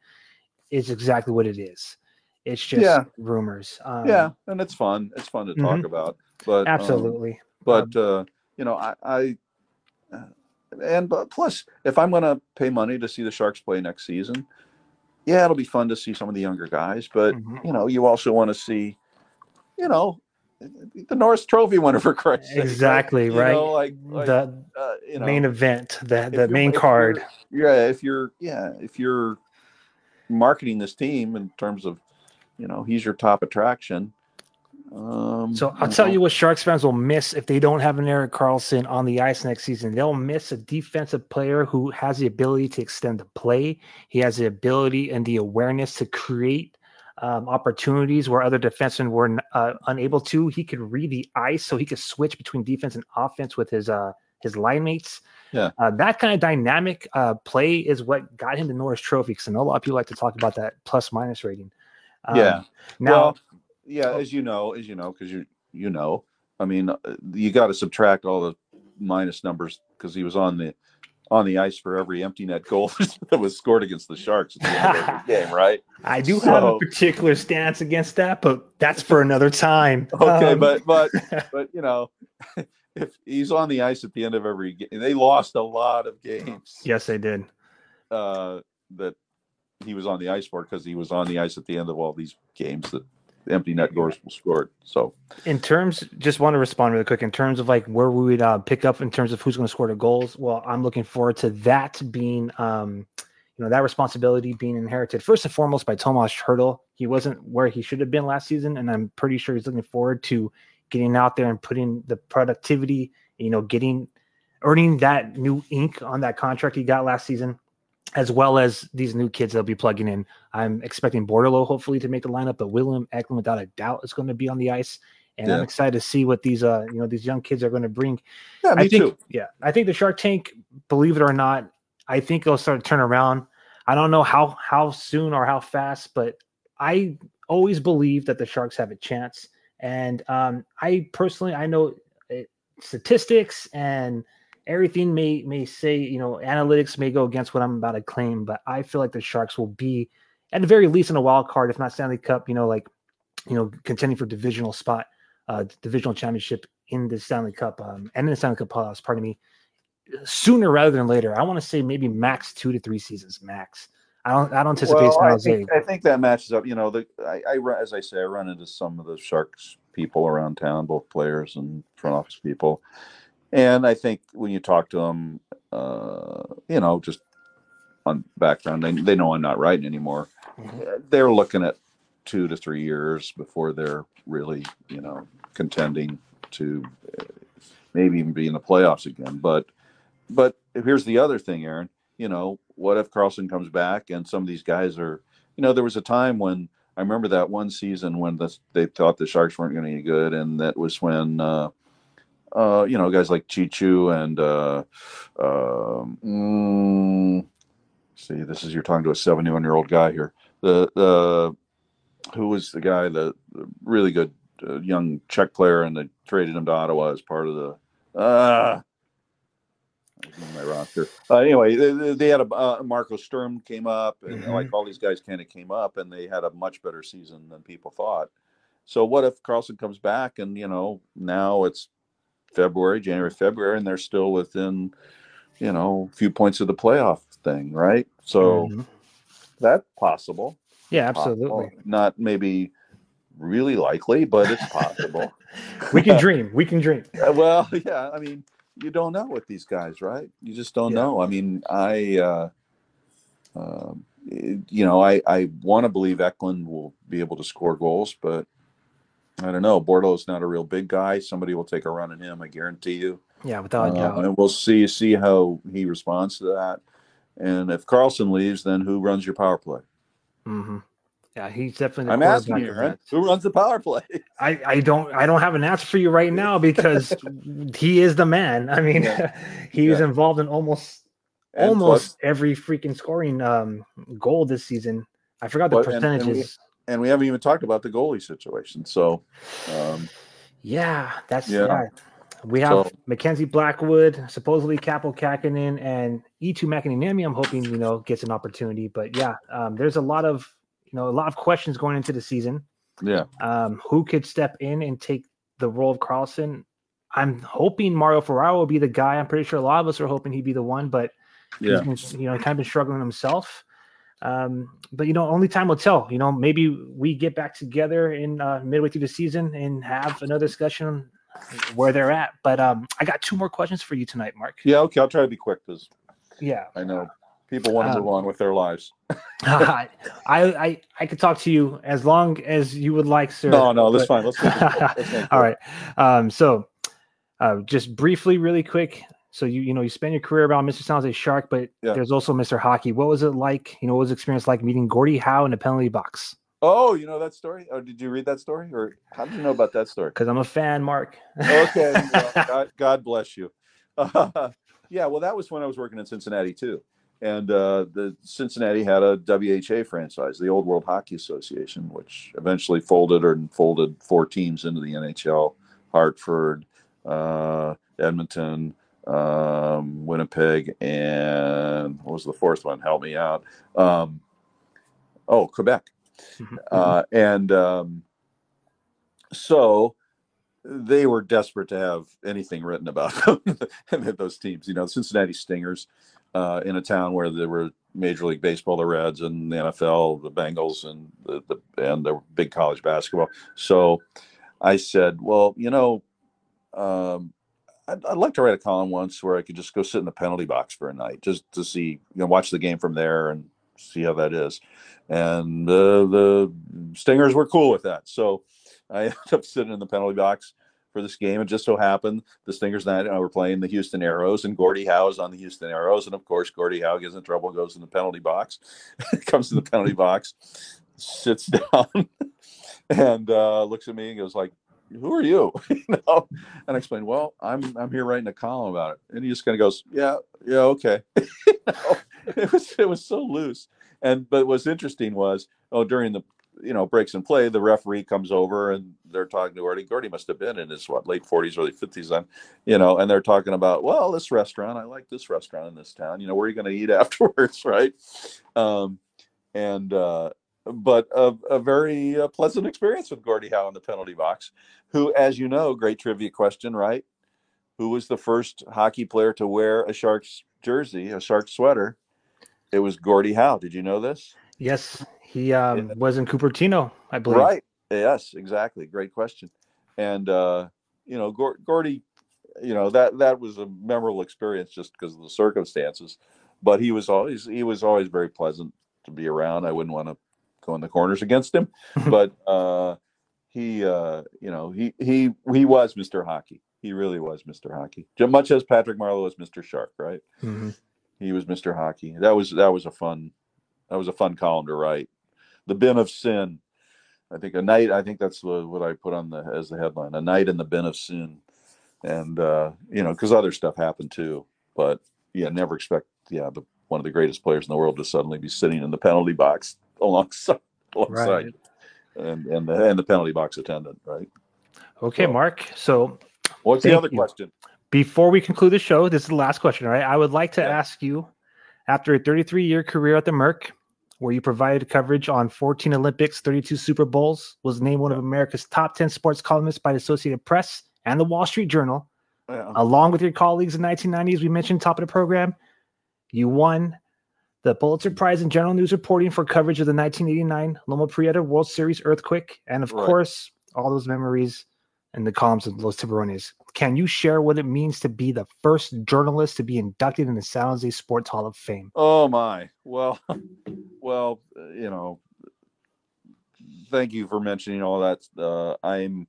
is exactly what it is. It's just yeah. rumors. Um, yeah, and it's fun. It's fun to talk mm-hmm. about. But um, absolutely. Um, but uh, you know, I, I uh, and but plus, if I'm going to pay money to see the Sharks play next season, yeah, it'll be fun to see some of the younger guys. But mm-hmm. you know, you also want to see, you know, the Norris Trophy winner for Christ's sake. Exactly right. right. Know, like, like, the uh, you know, main event, the the main card. Yeah, if you're yeah, if you're marketing this team in terms of, you know, he's your top attraction. Um, so I'll tell you what Sharks fans will miss if they don't have an Erik Karlsson on the ice next season. They'll miss a defensive player who has the ability to extend the play. He has the ability and the awareness to create um, opportunities where other defensemen were uh, unable to. He could read the ice, so he could switch between defense and offense with his uh, his line mates. Yeah, uh, that kind of dynamic uh, play is what got him the Norris Trophy. Because I know a lot of people like to talk about that plus minus rating. Um, yeah. Now, well, yeah, oh as you know, as you know, because you you know, I mean, uh, you got to subtract all the minus numbers because he was on the on the ice for every empty net goal that was scored against the Sharks at the end of every game, right? I do so, have a particular stance against that, but that's for another time. Okay, um, but but but you know, if he's on the ice at the end of every game, they lost a lot of games. Yes, they did. Uh, that he was on the ice for because he was on the ice at the end of all these games that empty net goals were scored. So, in terms, just want to respond really quick. In terms of like where we would uh, pick up in terms of who's going to score the goals, well, I'm looking forward to that being, um, you know, that responsibility being inherited first and foremost by Tomas Hertl. He wasn't where he should have been last season, and I'm pretty sure he's looking forward to getting out there and putting the productivity, you know, getting earning that new ink on that contract he got last season as well as these new kids they'll be plugging in. I'm expecting Bordeleau hopefully to make the lineup, but William Eklund without a doubt is going to be on the ice. And yeah. I'm excited to see what these uh you know these young kids are going to bring. Yeah, me I think, too. Yeah, I think the Shark Tank, believe it or not, I think it'll start to turn around. I don't know how how soon or how fast, but I always believe that the Sharks have a chance. And um, I personally, I know it, statistics and everything may may say you know analytics may go against what I'm about to claim, but I feel like the Sharks will be at the very least in a wild card, if not Stanley Cup. You know, like you know contending for divisional spot, uh, divisional championship in the Stanley Cup um, and in the Stanley Cup playoffs. Pardon me. Sooner rather than later, I want to say maybe max two to three seasons max. I don't. I don't anticipate. Well, I think, I think, that matches up. You know, the I, I as I say, I run into some of the Sharks people around town, both players and front office people, and I think when you talk to them, uh, you know, just on background, they, they know I'm not writing anymore. Mm-hmm. They're looking at two to three years before they're really, you know, contending to uh, maybe even be in the playoffs again. But, but here's the other thing, Aaron. You know, what if Karlsson comes back and some of these guys are, you know, there was a time when I remember that one season when the, they thought the Sharks weren't going to be good, and that was when uh, uh, you know, guys like Cheechoo and uh, uh, mm, see, this is you're talking to a 71 year old guy here. The the who was the guy, the, the really good uh, young Czech player, and they traded him to Ottawa as part of the. Uh, my roster. Uh, anyway, they, they had a uh, Marco Sturm came up, and mm-hmm. like all these guys kind of came up, and they had a much better season than people thought. So what if Karlsson comes back and you know now it's February, January, February, and they're still within, you know, a few points of the playoff thing, right? So Mhm. that's possible. Yeah, Possible. absolutely. Not maybe really likely, but it's possible. We can dream. We can dream. Uh, well, yeah. I mean, you don't know with these guys, right? You just don't Yeah. know. I mean, I, uh, it- you know, I I want to believe Eklund will be able to score goals, but I don't know. Bordeaux's not a real big guy. Somebody will take a run at him. I guarantee you. Yeah, without a Uh, doubt. and we'll see see how he responds to that. And if Karlsson leaves, then who runs your power play? Mm-hmm. Yeah, he's definitely. The I'm asking you, that. who runs the power play? I, I don't I don't have an answer for you right now because he is the man. I mean, Yeah. he was Yeah. involved in almost And almost plus- every freaking scoring um goal this season. I forgot the But- and- and we- percentages. And we haven't even talked about the goalie situation. So, um, yeah, that's Yeah. yeah. We have So- Mackenzie Blackwood, supposedly Kaapo Kahkonen, and Eetu Makiniemi. I'm hoping you know gets an opportunity, but yeah, um, there's a lot of you know a lot of questions going into the season. yeah, um, who could step in and take the role of Karlsson. I'm hoping Mario Ferraro will be the guy. I'm pretty sure a lot of us are hoping he'd be the one, but yeah. he's been, you know, kind of been struggling himself. Um, but you know, only time will tell. You know, maybe we get back together in uh, midway through the season and have another discussion where they're at. But um, I got two more questions for you tonight, Mark. Yeah, okay. I'll try to be quick because Yeah, I know people want to Um, move on with their lives. I, I I could talk to you as long as you would like, sir. No, no, that's but- fine. Let's make it quick. Let's make it All right. Um, so uh, just briefly, really quick. So you you know you spend your career around Mr. Sounds a Shark, but Yeah. there's also Mr. Hockey. What was it like? You know, what was the experience like meeting Gordie Howe in the penalty box? Oh, you know that story? Oh, did you read that story, or how did you know about that story? Because I'm a fan, Mark. Okay, well, God, God bless you. yeah, well, that was when I was working in Cincinnati too, and uh, the Cincinnati had a WHA franchise, the Old World Hockey Association, which eventually folded or folded four teams into the NHL: Hartford, uh, Edmonton, um, Winnipeg, and what was the fourth one? Help me out. Um, oh, Quebec. Uh, and um, so they were desperate to have anything written about them, those teams. You know, the Cincinnati Stingers uh, in a town where there were Major League Baseball, the Reds, and the NFL, the Bengals, and the, the and the big college basketball. So I said, well, you know, um, I'd, I'd like to write a column once where I could just go sit in the penalty box for a night, just to see, you know, watch the game from there and see how that is. And uh, the Stingers were cool with that. So I ended up sitting in the penalty box for this game. It just so happened the Stingers and I were playing the Houston Aeros, and Gordie Howe is on the Houston Aeros. And of course, Gordie Howe gets in trouble, goes in the penalty box, comes to the penalty box, sits down, and uh, looks at me and goes like, "Who are you?" you know, and I explained, "Well, I'm I'm here writing a column about it." And he just kind of goes, "Yeah, yeah, okay." you know, it was it was so loose. And but what's interesting was, oh, during the you know breaks in play, the referee comes over and they're talking to Gordie. Gordie must have been in his what late forties, early fifties then, you know, and they're talking about, well, this restaurant, I like this restaurant in this town. You know, where are you going to eat afterwards, right? Um, and uh, but a, a very uh, pleasant experience with Gordie Howe in the penalty box, who, as you know, great trivia question, right? Who was the first hockey player to wear a Sharks jersey, a Sharks sweater? It was Gordie Howe. Did you know this? Yes, he um, was in Cupertino, I believe. Right. Yes, exactly. Great question. And uh, you know, Gor- Gordie, you know that that was a memorable experience just because of the circumstances. But he was always he was always very pleasant to be around. I wouldn't want to go in the corners against him, but uh, he uh, you know he he he was Mr. Hockey. He really was Mr. Hockey, much as Patrick Marleau was Mr. Shark. Right. Mhm. He was Mr. Hockey. That was that was a fun that was a fun column to write. The bin of sin. I think a night. I think that's what what I put on the as the headline. A night in the bin of sin, and uh, you know, because other stuff happened too. But yeah, never expect yeah the one of the greatest players in the world to suddenly be sitting in the penalty box alongside alongside Right. and and the and the penalty box attendant. Right. Okay, So- Mark. So What's the other you. question? before we conclude the show, this is the last question. All right. I would like to Yeah. ask you after a 33 year career at the Merc, where you provided coverage on 14 Olympics, 32 Super Bowls, was named one of America's top 10 sports columnists by the Associated Press and the Wall Street Journal. yeah. along with your colleagues in 1990s. We mentioned top of the program. You won the Pulitzer Prize in General News Reporting for coverage of the 1989 Loma Prieta World Series earthquake, and of right. course, all those memories in the columns of Los Tiburones. Can you share what it means to be the first journalist to be inducted in the San Jose Sports Hall of Fame? Oh my! Well, well, you know, thank you for mentioning all that. Uh, I'm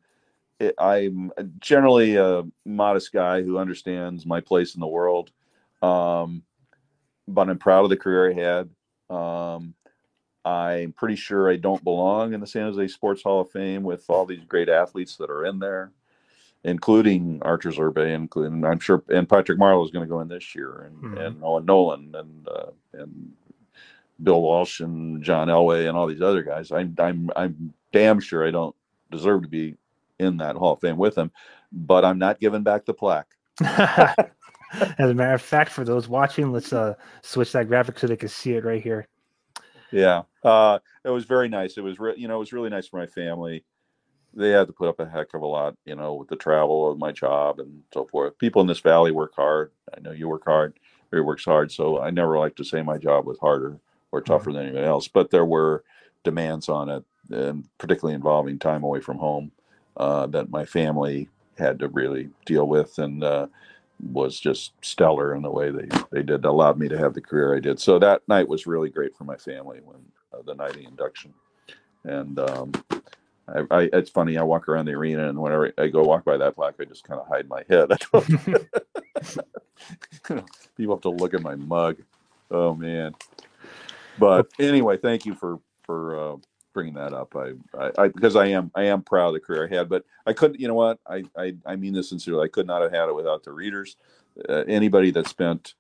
I'm generally a modest guy who understands my place in the world, um, but I'm proud of the career I had. Um, I'm pretty sure I don't belong in the San Jose Sports Hall of Fame with all these great athletes that are in there, including Arturs Irbe, including I'm sure, and Patrick Marleau is going to go in this year, and, mm-hmm. and Owen Nolan, and uh, and Bill Walsh and John Elway and all these other guys. I'm I'm I'm damn sure I don't deserve to be in that Hall of Fame with them, but I'm not giving back the plaque. As a matter of fact, for those watching, let's uh, switch that graphic so they can see it right here. Yeah, uh, it was very nice. It was, re- you know, it was really nice for my family. They had to put up a heck of a lot, you know, with the travel of my job and so forth. People in this valley work hard. I know you work hard. Everybody works hard. So I never like to say my job was harder or tougher mm-hmm. than anyone else, but there were demands on it, and particularly involving time away from home uh, that my family had to really deal with, and uh, was just stellar in the way they they did. Allowed me to have the career I did. So that night was really great for my family when uh, the night of the induction, and. Um, I, I, it's funny. I walk around the arena, and whenever I go walk by that plaque, I just kind of hide my head. People have to look at my mug. Oh man, but anyway, thank you for for uh, bringing that up. I, I, I, because I am I am proud of the career I had, but I couldn't. You know what? I I, I mean this sincerely. I could not have had it without the readers. Uh, anybody that spent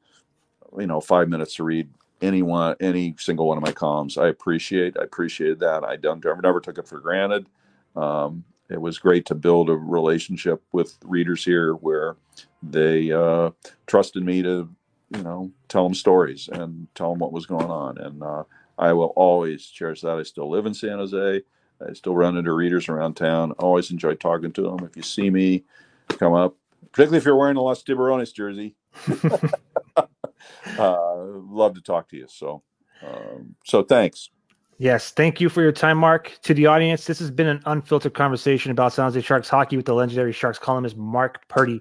you know five minutes to read any one any single one of my columns, I appreciate. I appreciated that. I don't I never took it for granted. Um, it was great to build a relationship with readers here where they uh, trusted me to you know, tell them stories and tell them what was going on. And uh, I will always cherish that. I still live in San Jose. I still run into readers around town. Always enjoy talking to them. If you see me, come up, particularly if you're wearing a Los Tiburones jersey. uh, love to talk to you. So, um, so thanks. Yes, thank you for your time, Mark. To the audience, this has been an unfiltered conversation about San Jose Sharks hockey with the legendary Sharks columnist Mark Purdy.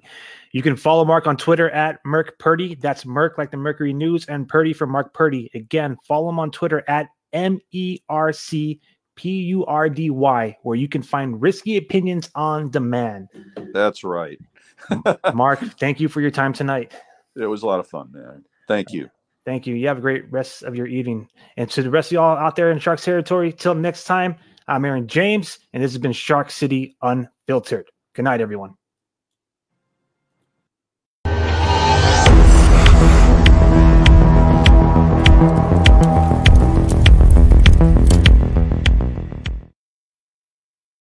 You can follow Mark on Twitter at Merc Purdy. That's Merc like the Mercury News and Purdy for Mark Purdy. Again, follow him on Twitter at M E R C P U R D Y, where you can find risky opinions on demand. That's right. Mark, thank you for your time tonight. It was a lot of fun, man. Thank you. Thank you. You have a great rest of your evening. And to the rest of y'all out there in Sharks territory, till next time, I'm Aaron James, and this has been Shark City Unfiltered. Good night, everyone.